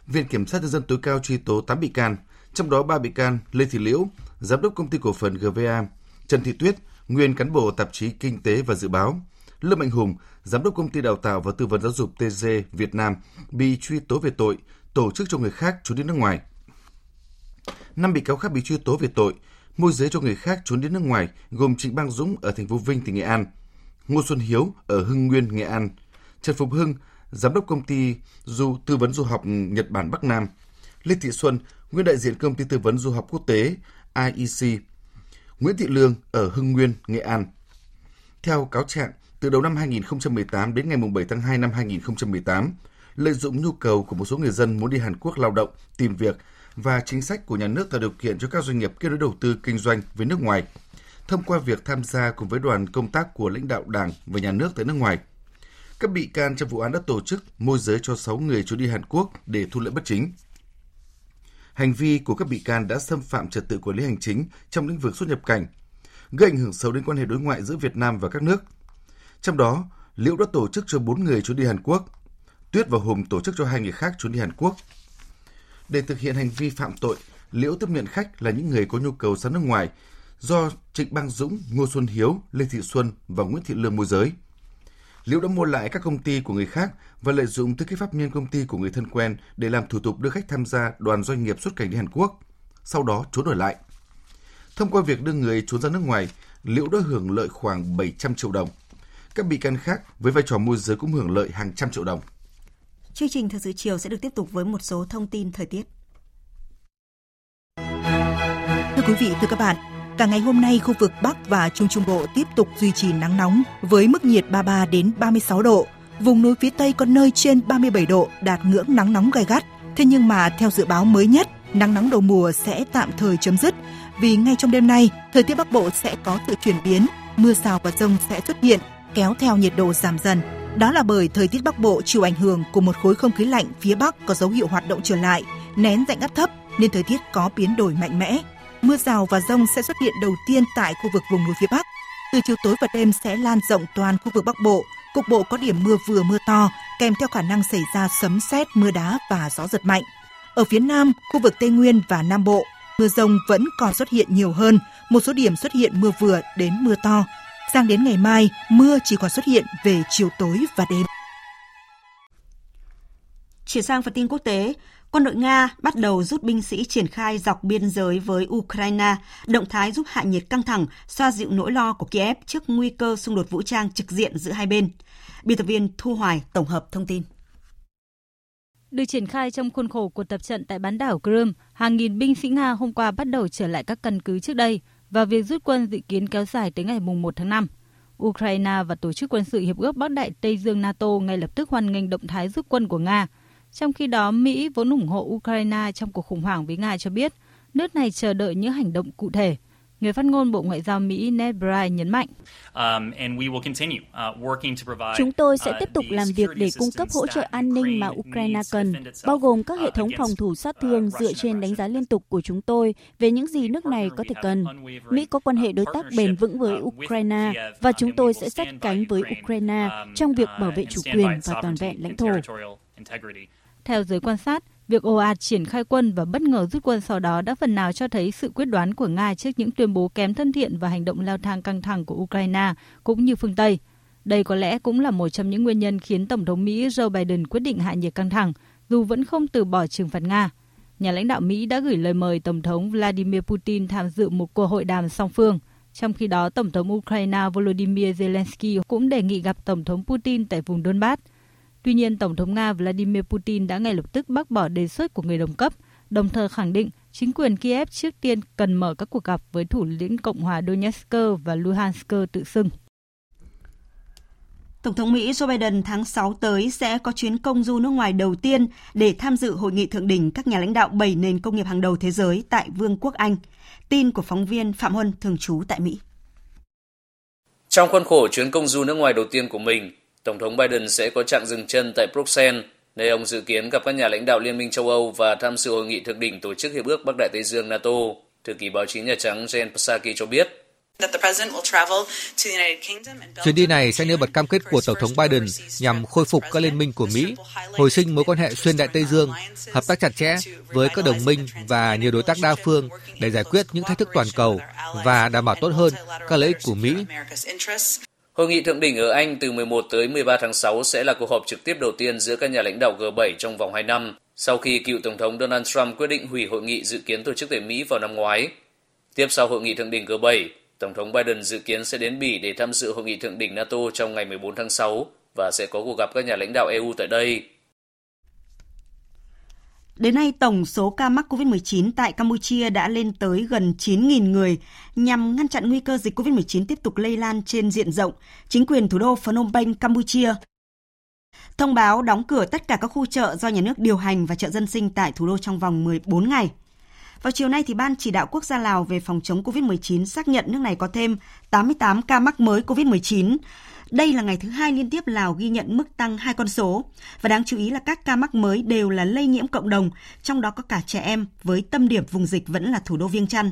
Viện Kiểm sát Nhân dân tối cao truy tố 8 bị can, trong đó 3 bị can Lê Thị Liễu, Giám đốc Công ty Cổ phần GVA, Trần Thị Tuyết, nguyên cán bộ tạp chí Kinh tế và Dự báo, Lâm Mạnh Hùng, Giám đốc Công ty Đào tạo và Tư vấn Giáo dục TG Việt Nam bị truy tố về tội tổ chức cho người khác trốn đi nước ngoài. Năm bị cáo khác bị truy tố về tội môi giới cho người khác trốn đi nước ngoài gồm Trịnh Bang Dũng ở thành phố Vinh, tỉnh Nghệ An, Ngô Xuân Hiếu ở Hưng Nguyên, Nghệ An, Trần Phục Hưng, giám đốc công ty du tư vấn du học Nhật Bản Bắc Nam, Lê Thị Xuân, nguyên đại diện công ty tư vấn du học quốc tế IEC, Nguyễn Thị Lương ở Hưng Nguyên, Nghệ An. Theo cáo trạng, từ đầu năm 2018 đến ngày 7 tháng 2 năm 2018, lợi dụng nhu cầu của một số người dân muốn đi Hàn Quốc lao động, tìm việc và chính sách của nhà nước tạo điều kiện cho các doanh nghiệp kết nối đầu tư kinh doanh với nước ngoài, thông qua việc tham gia cùng với đoàn công tác của lãnh đạo Đảng và nhà nước tại nước ngoài. Các bị can trong vụ án đã tổ chức môi giới cho 6 người trốn đi Hàn Quốc để thu lợi bất chính. Hành vi của các bị can đã xâm phạm trật tự quản lý hành chính trong lĩnh vực xuất nhập cảnh, gây ảnh hưởng xấu đến quan hệ đối ngoại giữa Việt Nam và các nước. Trong đó, Liễu đã tổ chức cho 4 người trốn đi Hàn Quốc, Tuyết và Hùng tổ chức cho hai người khác trốn đi Hàn Quốc. Để thực hiện hành vi phạm tội, Liễu tiếp nhận khách là những người có nhu cầu sang nước ngoài do Trịnh Bang Dũng, Ngô Xuân Hiếu, Lê Thị Xuân và Nguyễn Thị Lương môi giới. Liễu đã mua lại các công ty của người khác và lợi dụng tư cách pháp nhân công ty của người thân quen để làm thủ tục đưa khách tham gia đoàn doanh nghiệp xuất cảnh đi Hàn Quốc, sau đó trốn ở lại. Thông qua việc đưa người trốn ra nước ngoài, Liễu đã hưởng lợi khoảng 700 triệu đồng. Các bị can khác với vai trò môi giới cũng hưởng lợi hàng trăm triệu đồng. Chương trình thời sự chiều sẽ được tiếp tục với một số thông tin thời tiết. Thưa quý vị, thưa các bạn, cả ngày hôm nay khu vực Bắc và Trung Trung Bộ tiếp tục duy trì nắng nóng với mức nhiệt 33 đến 36 độ. Vùng núi phía Tây có nơi trên 37 độ đạt ngưỡng nắng nóng gai gắt. Thế nhưng mà theo dự báo mới nhất, nắng nóng đầu mùa sẽ tạm thời chấm dứt vì ngay trong đêm nay, thời tiết Bắc Bộ sẽ có sự chuyển biến, mưa rào và rông sẽ xuất hiện, kéo theo nhiệt độ giảm dần. Đó là bởi thời tiết Bắc Bộ chịu ảnh hưởng của một khối không khí lạnh phía Bắc có dấu hiệu hoạt động trở lại, nén dạnh áp thấp nên thời tiết có biến đổi mạnh mẽ. Mưa rào và rông sẽ xuất hiện đầu tiên tại khu vực vùng núi phía Bắc. Từ chiều tối và đêm sẽ lan rộng toàn khu vực Bắc Bộ, cục bộ có điểm mưa vừa mưa to, kèm theo khả năng xảy ra sấm sét, mưa đá và gió giật mạnh. Ở phía Nam, khu vực Tây Nguyên và Nam Bộ, mưa rông vẫn còn xuất hiện nhiều hơn, một số điểm xuất hiện mưa vừa đến mưa to. Sang đến ngày mai, mưa chỉ còn xuất hiện về chiều tối và đêm. Chuyển sang phần tin quốc tế, quân đội Nga bắt đầu rút binh sĩ triển khai dọc biên giới với Ukraine, động thái giúp hạ nhiệt căng thẳng, xoa dịu nỗi lo của Kiev trước nguy cơ xung đột vũ trang trực diện giữa hai bên. Biên tập viên Thu Hoài tổng hợp thông tin. Được triển khai trong khuôn khổ cuộc tập trận tại bán đảo Crimea, hàng nghìn binh sĩ Nga hôm qua bắt đầu trở lại các căn cứ trước đây và việc rút quân dự kiến kéo dài tới ngày 1 tháng 5. Ukraine và Tổ chức Quân sự Hiệp ước Bắc Đại Tây Dương NATO ngay lập tức hoan nghênh động thái rút quân của Nga. Trong khi đó, Mỹ vốn ủng hộ Ukraine trong cuộc khủng hoảng với Nga cho biết nước này chờ đợi những hành động cụ thể – Người phát ngôn Bộ Ngoại giao Mỹ Ned Price nhấn mạnh. Um, uh, Chúng tôi sẽ uh, tiếp tục làm việc để cung cấp hỗ trợ an ninh mà Ukraine cần, bao gồm các hệ uh, thống phòng thủ sát thương dựa trên đánh giá liên tục của chúng tôi về những gì nước này có thể cần. Mỹ có quan hệ đối tác bền vững với Ukraine và chúng tôi sẽ sát cánh với Ukraine um, trong việc bảo vệ chủ quyền và toàn vẹn lãnh thổ. Theo giới quan sát, Việc ồ ạt triển khai quân và bất ngờ rút quân sau đó đã phần nào cho thấy sự quyết đoán của Nga trước những tuyên bố kém thân thiện và hành động leo thang căng thẳng của Ukraine cũng như phương Tây. Đây có lẽ cũng là một trong những nguyên nhân khiến Tổng thống Mỹ Joe Biden quyết định hạ nhiệt căng thẳng, dù vẫn không từ bỏ trừng phạt Nga. Nhà lãnh đạo Mỹ đã gửi lời mời Tổng thống Vladimir Putin tham dự một cuộc hội đàm song phương. Trong khi đó, Tổng thống Ukraine Volodymyr Zelensky cũng đề nghị gặp Tổng thống Putin tại vùng Donbass – Tuy nhiên, Tổng thống Nga Vladimir Putin đã ngay lập tức bác bỏ đề xuất của người đồng cấp, đồng thời khẳng định chính quyền Kiev trước tiên cần mở các cuộc gặp với thủ lĩnh Cộng hòa Donetsk và Luhansk tự xưng. Tổng thống Mỹ Joe Biden tháng 6 tới sẽ có chuyến công du nước ngoài đầu tiên để tham dự hội nghị thượng đỉnh các nhà lãnh đạo 7 nền công nghiệp hàng đầu thế giới tại Vương quốc Anh. Tin của phóng viên Phạm Huân thường trú tại Mỹ. Trong khuôn khổ chuyến công du nước ngoài đầu tiên của mình, Tổng thống Biden sẽ có chặng dừng chân tại Bruxelles, nơi ông dự kiến gặp các nhà lãnh đạo Liên minh châu Âu và tham dự hội nghị thượng đỉnh tổ chức Hiệp ước Bắc Đại Tây Dương NATO. Thư ký báo chí Nhà Trắng Jen Psaki cho biết, Chuyến đi này sẽ nêu bật cam kết của Tổng thống Biden nhằm khôi phục các liên minh của Mỹ, hồi sinh mối quan hệ xuyên đại Tây Dương, hợp tác chặt chẽ với các đồng minh và nhiều đối tác đa phương để giải quyết những thách thức toàn cầu và đảm bảo tốt hơn các lợi ích của Mỹ. Hội nghị thượng đỉnh ở Anh từ 11 tới 13 tháng 6 sẽ là cuộc họp trực tiếp đầu tiên giữa các nhà lãnh đạo G7 trong vòng 2 năm, sau khi cựu Tổng thống Donald Trump quyết định hủy hội nghị dự kiến tổ chức tại Mỹ vào năm ngoái. Tiếp sau hội nghị thượng đỉnh G7, Tổng thống Biden dự kiến sẽ đến Bỉ để tham dự hội nghị thượng đỉnh NATO trong ngày 14 tháng 6, và sẽ có cuộc gặp các nhà lãnh đạo EU tại đây. Đến nay, tổng số ca mắc COVID-19 tại Campuchia đã lên tới gần 9.000 người. Nhằm ngăn chặn nguy cơ dịch COVID-19 tiếp tục lây lan trên diện rộng, chính quyền thủ đô Phnom Penh, Campuchia thông báo đóng cửa tất cả các khu chợ do nhà nước điều hành và chợ dân sinh tại thủ đô trong vòng 14 ngày. Vào chiều nay, thì Ban chỉ đạo quốc gia Lào về phòng chống COVID-19 xác nhận nước này có thêm 88 ca mắc mới COVID-19. Đây là ngày thứ hai liên tiếp Lào ghi nhận mức tăng hai con số. Và đáng chú ý là các ca mắc mới đều là lây nhiễm cộng đồng, trong đó có cả trẻ em với tâm điểm vùng dịch vẫn là thủ đô Viêng Chăn.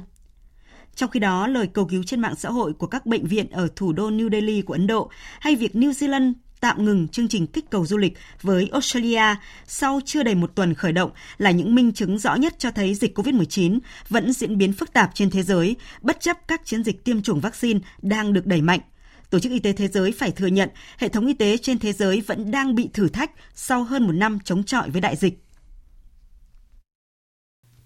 Trong khi đó, lời cầu cứu trên mạng xã hội của các bệnh viện ở thủ đô New Delhi của Ấn Độ hay việc New Zealand tạm ngừng chương trình kích cầu du lịch với Australia sau chưa đầy một tuần khởi động là những minh chứng rõ nhất cho thấy dịch COVID-19 vẫn diễn biến phức tạp trên thế giới, bất chấp các chiến dịch tiêm chủng vaccine đang được đẩy mạnh. Tổ chức Y tế Thế giới phải thừa nhận hệ thống y tế trên thế giới vẫn đang bị thử thách sau hơn một năm chống chọi với đại dịch.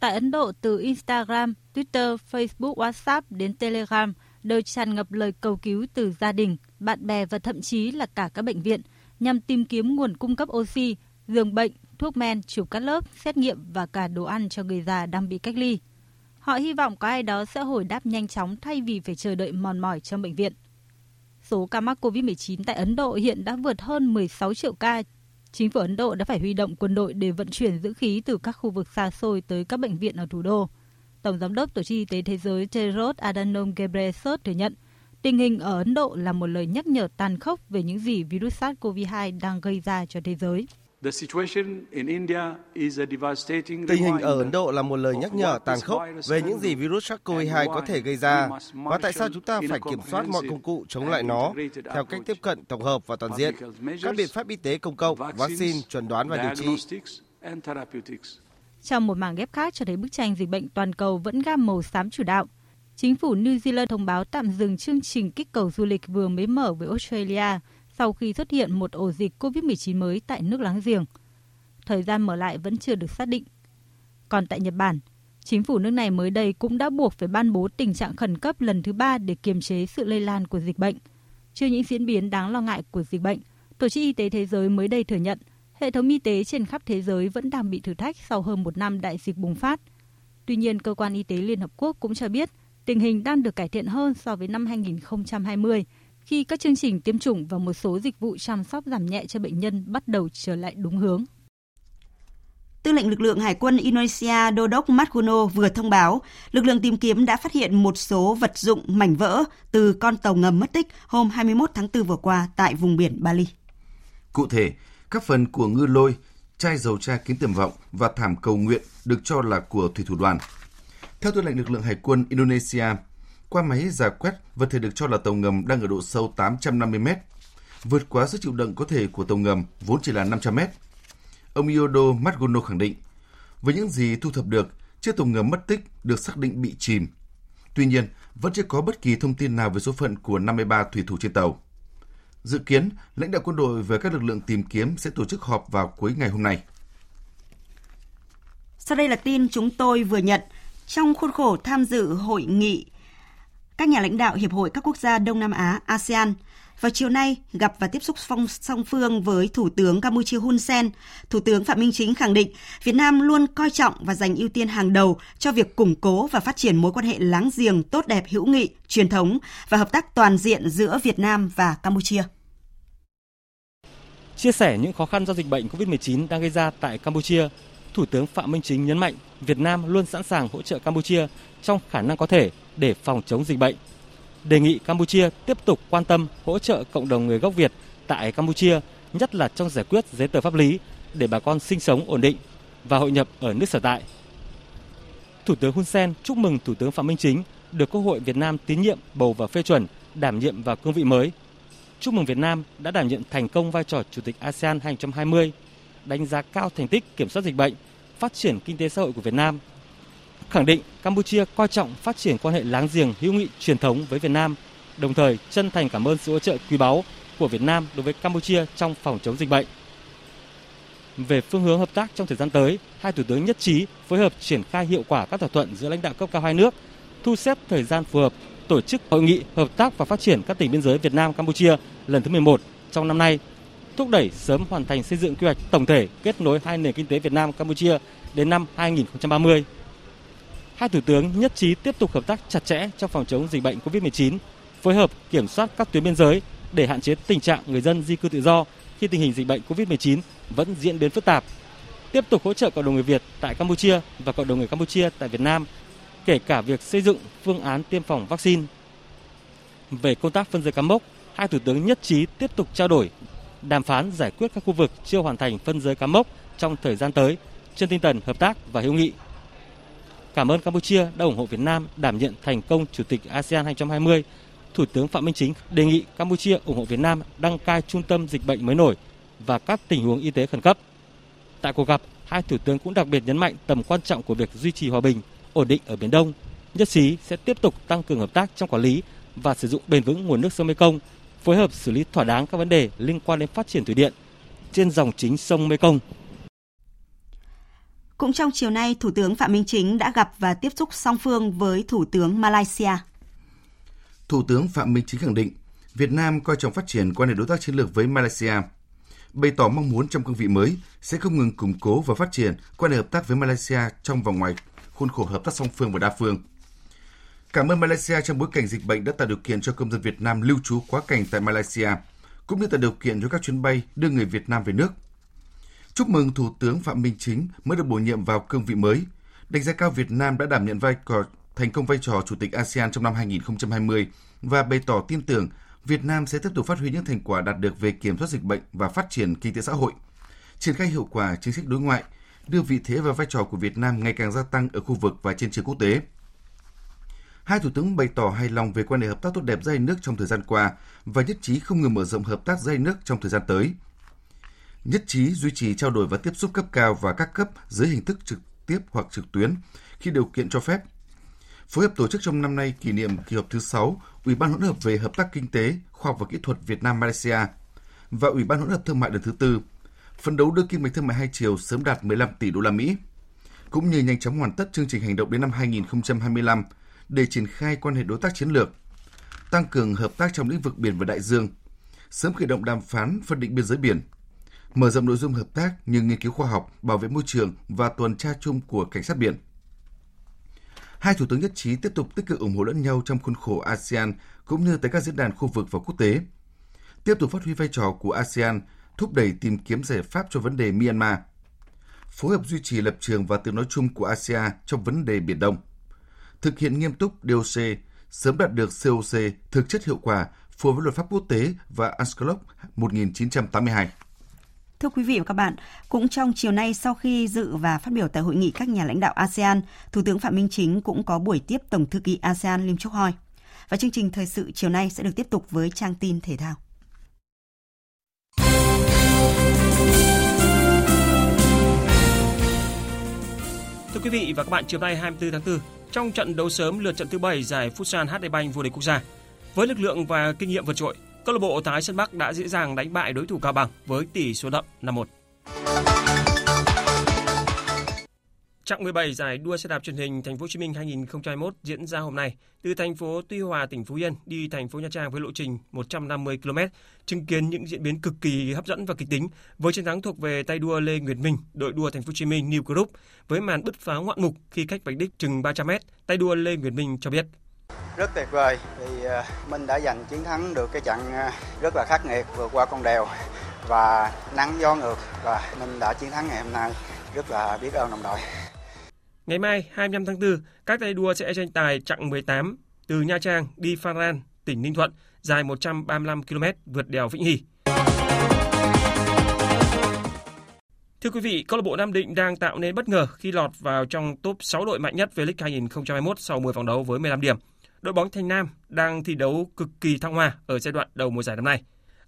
Tại Ấn Độ, từ Instagram, Twitter, Facebook, WhatsApp đến Telegram đều tràn ngập lời cầu cứu từ gia đình, bạn bè và thậm chí là cả các bệnh viện nhằm tìm kiếm nguồn cung cấp oxy, giường bệnh, thuốc men, chụp cắt lớp, xét nghiệm và cả đồ ăn cho người già đang bị cách ly. Họ hy vọng có ai đó sẽ hồi đáp nhanh chóng thay vì phải chờ đợi mòn mỏi trong bệnh viện. Số ca mắc COVID-19 tại Ấn Độ hiện đã vượt hơn 16 triệu ca. Chính phủ Ấn Độ đã phải huy động quân đội để vận chuyển dưỡng khí từ các khu vực xa xôi tới các bệnh viện ở thủ đô. Tổng giám đốc Tổ chức Y tế Thế giới Tedros Adhanom Ghebreyesus thừa nhận, tình hình ở Ấn Độ là một lời nhắc nhở tàn khốc về những gì virus SARS-CoV-2 đang gây ra cho thế giới. Tình hình ở Ấn Độ là một lời nhắc nhở tàn khốc về những gì virus SARS-CoV-2 có thể gây ra và tại sao chúng ta phải kiểm soát mọi công cụ chống lại nó theo cách tiếp cận tổng hợp và toàn diện, các biện pháp y tế công cộng, vaccine, chuẩn đoán và điều trị. Trong một mảng ghép khác cho thấy bức tranh dịch bệnh toàn cầu vẫn gam màu xám chủ đạo. Chính phủ New Zealand thông báo tạm dừng chương trình kích cầu du lịch vừa mới mở với Australia sau khi xuất hiện một ổ dịch COVID-19 mới tại nước láng giềng. Thời gian mở lại vẫn chưa được xác định. Còn tại Nhật Bản, chính phủ nước này mới đây cũng đã buộc phải ban bố tình trạng khẩn cấp lần thứ ba để kiềm chế sự lây lan của dịch bệnh. Trước những diễn biến đáng lo ngại của dịch bệnh, Tổ chức Y tế Thế giới mới đây thừa nhận hệ thống y tế trên khắp thế giới vẫn đang bị thử thách sau hơn một năm đại dịch bùng phát. Tuy nhiên, Cơ quan Y tế Liên Hợp Quốc cũng cho biết tình hình đang được cải thiện hơn so với năm 2020, khi các chương trình tiêm chủng và một số dịch vụ chăm sóc giảm nhẹ cho bệnh nhân bắt đầu trở lại đúng hướng. Tư lệnh lực lượng Hải quân Indonesia Đô đốc Margono vừa thông báo, lực lượng tìm kiếm đã phát hiện một số vật dụng mảnh vỡ từ con tàu ngầm mất tích hôm 21 tháng 4 vừa qua tại vùng biển Bali. Cụ thể, các phần của ngư lôi, chai dầu tra kín tiềm vọng và thảm cầu nguyện được cho là của thủy thủ đoàn. Theo tư lệnh lực lượng hải quân Indonesia, qua máy giả quét, vật thể được cho là tàu ngầm đang ở độ sâu 850 mét, vượt quá sức chịu đựng có thể của tàu ngầm vốn chỉ là 500 mét. Ông Iodo Matgono khẳng định, với những gì thu thập được, chiếc tàu ngầm mất tích được xác định bị chìm. Tuy nhiên, vẫn chưa có bất kỳ thông tin nào về số phận của 53 thủy thủ trên tàu. Dự kiến, lãnh đạo quân đội và các lực lượng tìm kiếm sẽ tổ chức họp vào cuối ngày hôm nay. Sau đây là tin chúng tôi vừa nhận. Trong khuôn khổ tham dự hội nghị các nhà lãnh đạo Hiệp hội các quốc gia Đông Nam Á ASEAN vào chiều nay gặp và tiếp xúc phong song phương với Thủ tướng Campuchia Hun Sen, Thủ tướng Phạm Minh Chính khẳng định Việt Nam luôn coi trọng và dành ưu tiên hàng đầu cho việc củng cố và phát triển mối quan hệ láng giềng tốt đẹp hữu nghị, truyền thống và hợp tác toàn diện giữa Việt Nam và Campuchia. Chia sẻ những khó khăn do dịch bệnh COVID-19 đang gây ra tại Campuchia, Thủ tướng Phạm Minh Chính nhấn mạnh Việt Nam luôn sẵn sàng hỗ trợ Campuchia trong khả năng có thể để phòng chống dịch bệnh. Đề nghị Campuchia tiếp tục quan tâm hỗ trợ cộng đồng người gốc Việt tại Campuchia, nhất là trong giải quyết giấy tờ pháp lý để bà con sinh sống ổn định và hội nhập ở nước sở tại. Thủ tướng Hun Sen chúc mừng Thủ tướng Phạm Minh Chính được Quốc hội Việt Nam tín nhiệm bầu và phê chuẩn đảm nhiệm vào cương vị mới. Chúc mừng Việt Nam đã đảm nhiệm thành công vai trò Chủ tịch ASEAN 2020, đánh giá cao thành tích kiểm soát dịch bệnh, phát triển kinh tế xã hội của Việt Nam – khẳng định Campuchia coi trọng phát triển quan hệ láng giềng hữu nghị truyền thống với Việt Nam, đồng thời chân thành cảm ơn sự hỗ trợ quý báu của Việt Nam đối với Campuchia trong phòng chống dịch bệnh. Về phương hướng hợp tác trong thời gian tới, hai thủ tướng nhất trí phối hợp triển khai hiệu quả các thỏa thuận giữa lãnh đạo cấp cao hai nước, thu xếp thời gian phù hợp tổ chức hội nghị hợp tác và phát triển các tỉnh biên giới Việt Nam Campuchia lần thứ 11 trong năm nay, thúc đẩy sớm hoàn thành xây dựng quy hoạch tổng thể kết nối hai nền kinh tế Việt Nam Campuchia đến năm 2030. Hai thủ tướng nhất trí tiếp tục hợp tác chặt chẽ trong phòng chống dịch bệnh COVID-19, phối hợp kiểm soát các tuyến biên giới để hạn chế tình trạng người dân di cư tự do khi tình hình dịch bệnh COVID-19 vẫn diễn biến phức tạp. Tiếp tục hỗ trợ cộng đồng người Việt tại Campuchia và cộng đồng người Campuchia tại Việt Nam, kể cả việc xây dựng phương án tiêm phòng vaccine. Về công tác phân giới cắm mốc, hai thủ tướng nhất trí tiếp tục trao đổi, đàm phán giải quyết các khu vực chưa hoàn thành phân giới cắm mốc trong thời gian tới trên tinh thần hợp tác và hữu nghị. Cảm ơn Campuchia đã ủng hộ Việt Nam đảm nhận thành công Chủ tịch ASEAN 2020. Thủ tướng Phạm Minh Chính đề nghị Campuchia ủng hộ Việt Nam đăng cai trung tâm dịch bệnh mới nổi và các tình huống y tế khẩn cấp. Tại cuộc gặp, hai thủ tướng cũng đặc biệt nhấn mạnh tầm quan trọng của việc duy trì hòa bình, ổn định ở Biển Đông. Nhất trí sẽ tiếp tục tăng cường hợp tác trong quản lý và sử dụng bền vững nguồn nước sông Mekong, phối hợp xử lý thỏa đáng các vấn đề liên quan đến phát triển thủy điện trên dòng chính sông Mekong cũng trong chiều nay, Thủ tướng Phạm Minh Chính đã gặp và tiếp xúc song phương với Thủ tướng Malaysia. Thủ tướng Phạm Minh Chính khẳng định, Việt Nam coi trọng phát triển quan hệ đối tác chiến lược với Malaysia, bày tỏ mong muốn trong cương vị mới sẽ không ngừng củng cố và phát triển quan hệ hợp tác với Malaysia trong và ngoài khuôn khổ hợp tác song phương và đa phương. Cảm ơn Malaysia trong bối cảnh dịch bệnh đã tạo điều kiện cho công dân Việt Nam lưu trú quá cảnh tại Malaysia, cũng như tạo điều kiện cho các chuyến bay đưa người Việt Nam về nước – Chúc mừng Thủ tướng Phạm Minh Chính mới được bổ nhiệm vào cương vị mới. Đánh giá cao Việt Nam đã đảm nhận vai trò thành công vai trò Chủ tịch ASEAN trong năm 2020 và bày tỏ tin tưởng Việt Nam sẽ tiếp tục phát huy những thành quả đạt được về kiểm soát dịch bệnh và phát triển kinh tế xã hội, triển khai hiệu quả chính sách đối ngoại, đưa vị thế và vai trò của Việt Nam ngày càng gia tăng ở khu vực và trên trường quốc tế. Hai thủ tướng bày tỏ hài lòng về quan hệ hợp tác tốt đẹp giữa hai nước trong thời gian qua và nhất trí không ngừng mở rộng hợp tác giữa hai nước trong thời gian tới nhất trí duy trì trao đổi và tiếp xúc cấp cao và các cấp dưới hình thức trực tiếp hoặc trực tuyến khi điều kiện cho phép. Phối hợp tổ chức trong năm nay kỷ niệm kỳ họp thứ 6 Ủy ban hỗn hợp về hợp tác kinh tế, khoa học và kỹ thuật Việt Nam Malaysia và Ủy ban hỗn hợp thương mại lần thứ tư, phấn đấu đưa kim ngạch thương mại hai chiều sớm đạt 15 tỷ đô la Mỹ, cũng như nhanh chóng hoàn tất chương trình hành động đến năm 2025 để triển khai quan hệ đối tác chiến lược, tăng cường hợp tác trong lĩnh vực biển và đại dương, sớm khởi động đàm phán phân định biên giới biển, mở rộng nội dung hợp tác như nghiên cứu khoa học, bảo vệ môi trường và tuần tra chung của cảnh sát biển. Hai thủ tướng nhất trí tiếp tục tích cực ủng hộ lẫn nhau trong khuôn khổ ASEAN cũng như tại các diễn đàn khu vực và quốc tế. Tiếp tục phát huy vai trò của ASEAN thúc đẩy tìm kiếm giải pháp cho vấn đề Myanmar. Phối hợp duy trì lập trường và tiếng nói chung của ASEAN trong vấn đề Biển Đông. Thực hiện nghiêm túc DOC, sớm đạt được COC thực chất hiệu quả phù hợp với luật pháp quốc tế và UNCLOS 1982. Thưa quý vị và các bạn, cũng trong chiều nay sau khi dự và phát biểu tại hội nghị các nhà lãnh đạo ASEAN, Thủ tướng Phạm Minh Chính cũng có buổi tiếp Tổng thư ký ASEAN Lim Chok Hoi. Và chương trình thời sự chiều nay sẽ được tiếp tục với trang tin thể thao. Thưa quý vị và các bạn, chiều nay 24 tháng 4, trong trận đấu sớm lượt trận thứ 7 giải Futsal HD Bank vô địch quốc gia, với lực lượng và kinh nghiệm vượt trội, Câu lạc bộ Thái Sơn Bắc đã dễ dàng đánh bại đối thủ Cao Bằng với tỷ số đậm 5-1. Trạng 17 giải đua xe đạp truyền hình Thành phố Hồ Chí Minh 2021 diễn ra hôm nay từ thành phố Tuy Hòa, tỉnh Phú Yên đi thành phố Nha Trang với lộ trình 150 km, chứng kiến những diễn biến cực kỳ hấp dẫn và kịch tính với chiến thắng thuộc về tay đua Lê Nguyệt Minh, đội đua Thành phố Hồ Chí Minh New Group với màn bứt phá ngoạn mục khi cách vạch đích chừng 300 m. Tay đua Lê Nguyệt Minh cho biết rất tuyệt vời thì ờ, mình đã giành chiến thắng được cái trận ờ, rất là khắc nghiệt vượt qua con đèo và nắng gió ngược và mình đã chiến thắng ngày hôm nay rất là biết ơn đồng đội. Ngày mai 25 tháng 4, các tay đua sẽ tranh tài chặng 18 từ Nha Trang đi Phan Rang, tỉnh Ninh Thuận, dài 135 km vượt đèo Vĩnh Hy. Thưa quý vị, câu lạc bộ Nam Định đang tạo nên bất ngờ khi lọt vào trong top 6 đội mạnh nhất về League 2021 sau 10 vòng đấu với 15 điểm đội bóng Thanh Nam đang thi đấu cực kỳ thăng hoa ở giai đoạn đầu mùa giải năm nay.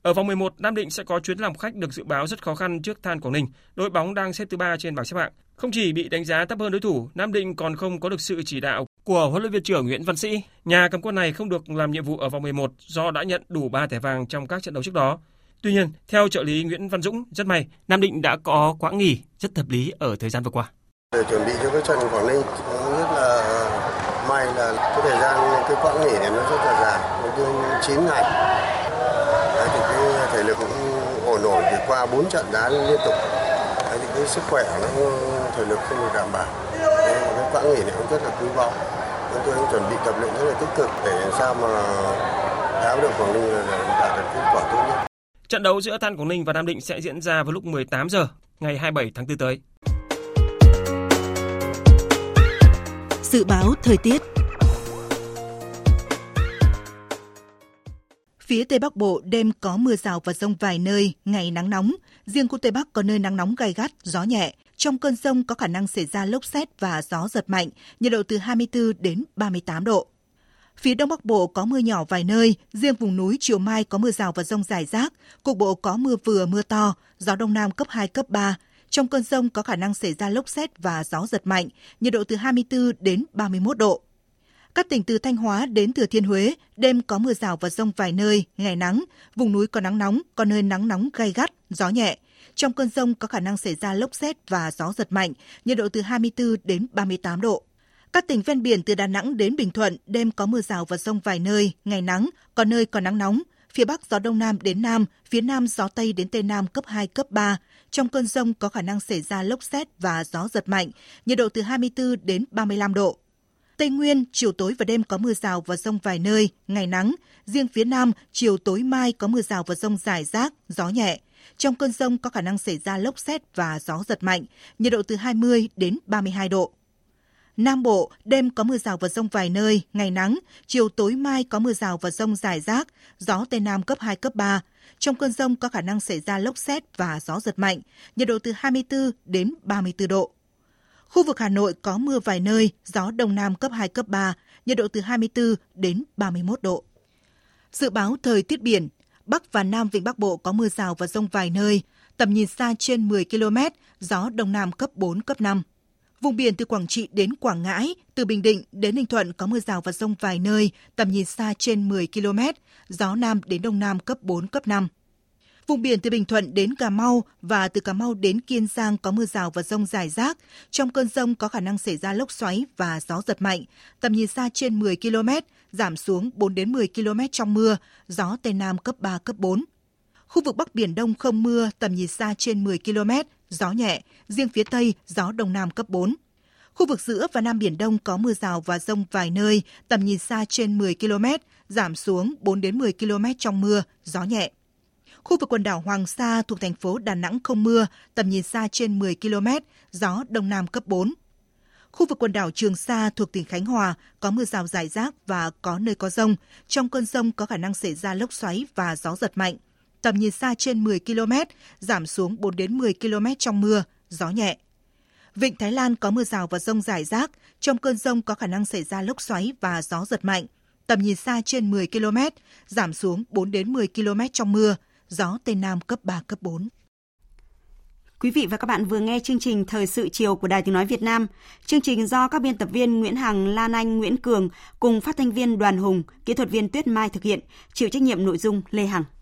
Ở vòng 11, Nam Định sẽ có chuyến làm khách được dự báo rất khó khăn trước Than Quảng Ninh. Đội bóng đang xếp thứ ba trên bảng xếp hạng. Không chỉ bị đánh giá thấp hơn đối thủ, Nam Định còn không có được sự chỉ đạo của huấn luyện viên trưởng Nguyễn Văn Sĩ. Nhà cầm quân này không được làm nhiệm vụ ở vòng 11 do đã nhận đủ 3 thẻ vàng trong các trận đấu trước đó. Tuy nhiên, theo trợ lý Nguyễn Văn Dũng, rất may, Nam Định đã có quãng nghỉ rất hợp lý ở thời gian vừa qua. Để chuẩn bị cho cái trận Quảng Ninh rất là may là cái thời gian cái quãng nghỉ này nó rất là dài, tương 9 ngày. Thể lực cũng ngồi nổi thì qua 4 trận đá liên tục. Đấy, thì cái sức khỏe nó thể lực không được đảm bảo. Đấy, cái quãng nghỉ này cũng rất là quý báu. Chúng tôi cũng chuẩn bị tập luyện rất là tích cực để sao mà tháo được Quảng Ninh đạt được kết quả tốt nhất. Trận đấu giữa Than Quảng Ninh và Nam Định sẽ diễn ra vào lúc 18 giờ ngày 27 tháng 4 tới. Dự báo thời tiết Phía Tây Bắc Bộ đêm có mưa rào và rông vài nơi, ngày nắng nóng. Riêng khu Tây Bắc có nơi nắng nóng gai gắt, gió nhẹ. Trong cơn rông có khả năng xảy ra lốc xét và gió giật mạnh, nhiệt độ từ 24 đến 38 độ. Phía Đông Bắc Bộ có mưa nhỏ vài nơi, riêng vùng núi chiều mai có mưa rào và rông rải rác, cục bộ có mưa vừa mưa to, gió Đông Nam cấp 2, cấp 3. Trong cơn rông có khả năng xảy ra lốc xét và gió giật mạnh, nhiệt độ từ 24 đến 31 độ. Các tỉnh từ Thanh Hóa đến Thừa Thiên Huế, đêm có mưa rào và rông vài nơi, ngày nắng, vùng núi có nắng nóng, có nơi nắng nóng gay gắt, gió nhẹ. Trong cơn rông có khả năng xảy ra lốc xét và gió giật mạnh, nhiệt độ từ 24 đến 38 độ. Các tỉnh ven biển từ Đà Nẵng đến Bình Thuận, đêm có mưa rào và rông vài nơi, ngày nắng, có nơi có nắng nóng. Phía Bắc gió Đông Nam đến Nam, phía Nam gió Tây đến Tây Nam cấp 2, cấp 3. Trong cơn rông có khả năng xảy ra lốc xét và gió giật mạnh, nhiệt độ từ 24 đến 35 độ. Tây Nguyên, chiều tối và đêm có mưa rào và rông vài nơi, ngày nắng. Riêng phía Nam, chiều tối mai có mưa rào và rông rải rác, gió nhẹ. Trong cơn rông có khả năng xảy ra lốc xét và gió giật mạnh, nhiệt độ từ 20 đến 32 độ. Nam Bộ, đêm có mưa rào và rông vài nơi, ngày nắng, chiều tối mai có mưa rào và rông rải rác, gió Tây Nam cấp 2, cấp 3. Trong cơn rông có khả năng xảy ra lốc xét và gió giật mạnh, nhiệt độ từ 24 đến 34 độ. Khu vực Hà Nội có mưa vài nơi, gió Đông Nam cấp 2, cấp 3, nhiệt độ từ 24 đến 31 độ. Dự báo thời tiết biển, Bắc và Nam Vịnh Bắc Bộ có mưa rào và rông vài nơi, tầm nhìn xa trên 10 km, gió Đông Nam cấp 4, cấp 5. Vùng biển từ Quảng Trị đến Quảng Ngãi, từ Bình Định đến Ninh Thuận có mưa rào và rông vài nơi, tầm nhìn xa trên 10 km, gió Nam đến Đông Nam cấp 4, cấp 5. Vùng biển từ Bình Thuận đến Cà Mau và từ Cà Mau đến Kiên Giang có mưa rào và rông rải rác. Trong cơn rông có khả năng xảy ra lốc xoáy và gió giật mạnh. Tầm nhìn xa trên 10 km, giảm xuống 4 đến 10 km trong mưa, gió Tây Nam cấp 3, cấp 4. Khu vực Bắc Biển Đông không mưa, tầm nhìn xa trên 10 km, gió nhẹ, riêng phía Tây gió Đông Nam cấp 4. Khu vực giữa và Nam Biển Đông có mưa rào và rông vài nơi, tầm nhìn xa trên 10 km, giảm xuống 4 đến 10 km trong mưa, gió nhẹ. Khu vực quần đảo Hoàng Sa thuộc thành phố Đà Nẵng không mưa, tầm nhìn xa trên 10 km, gió Đông Nam cấp 4. Khu vực quần đảo Trường Sa thuộc tỉnh Khánh Hòa có mưa rào rải rác và có nơi có rông. Trong cơn rông có khả năng xảy ra lốc xoáy và gió giật mạnh. Tầm nhìn xa trên 10 km, giảm xuống 4 đến 10 km trong mưa, gió nhẹ. Vịnh Thái Lan có mưa rào và rông rải rác. Trong cơn rông có khả năng xảy ra lốc xoáy và gió giật mạnh. Tầm nhìn xa trên 10 km, giảm xuống 4 đến 10 km trong mưa, gió Tây Nam cấp 3, cấp 4. Quý vị và các bạn vừa nghe chương trình Thời sự chiều của Đài Tiếng Nói Việt Nam. Chương trình do các biên tập viên Nguyễn Hằng, Lan Anh, Nguyễn Cường cùng phát thanh viên Đoàn Hùng, kỹ thuật viên Tuyết Mai thực hiện, chịu trách nhiệm nội dung Lê Hằng.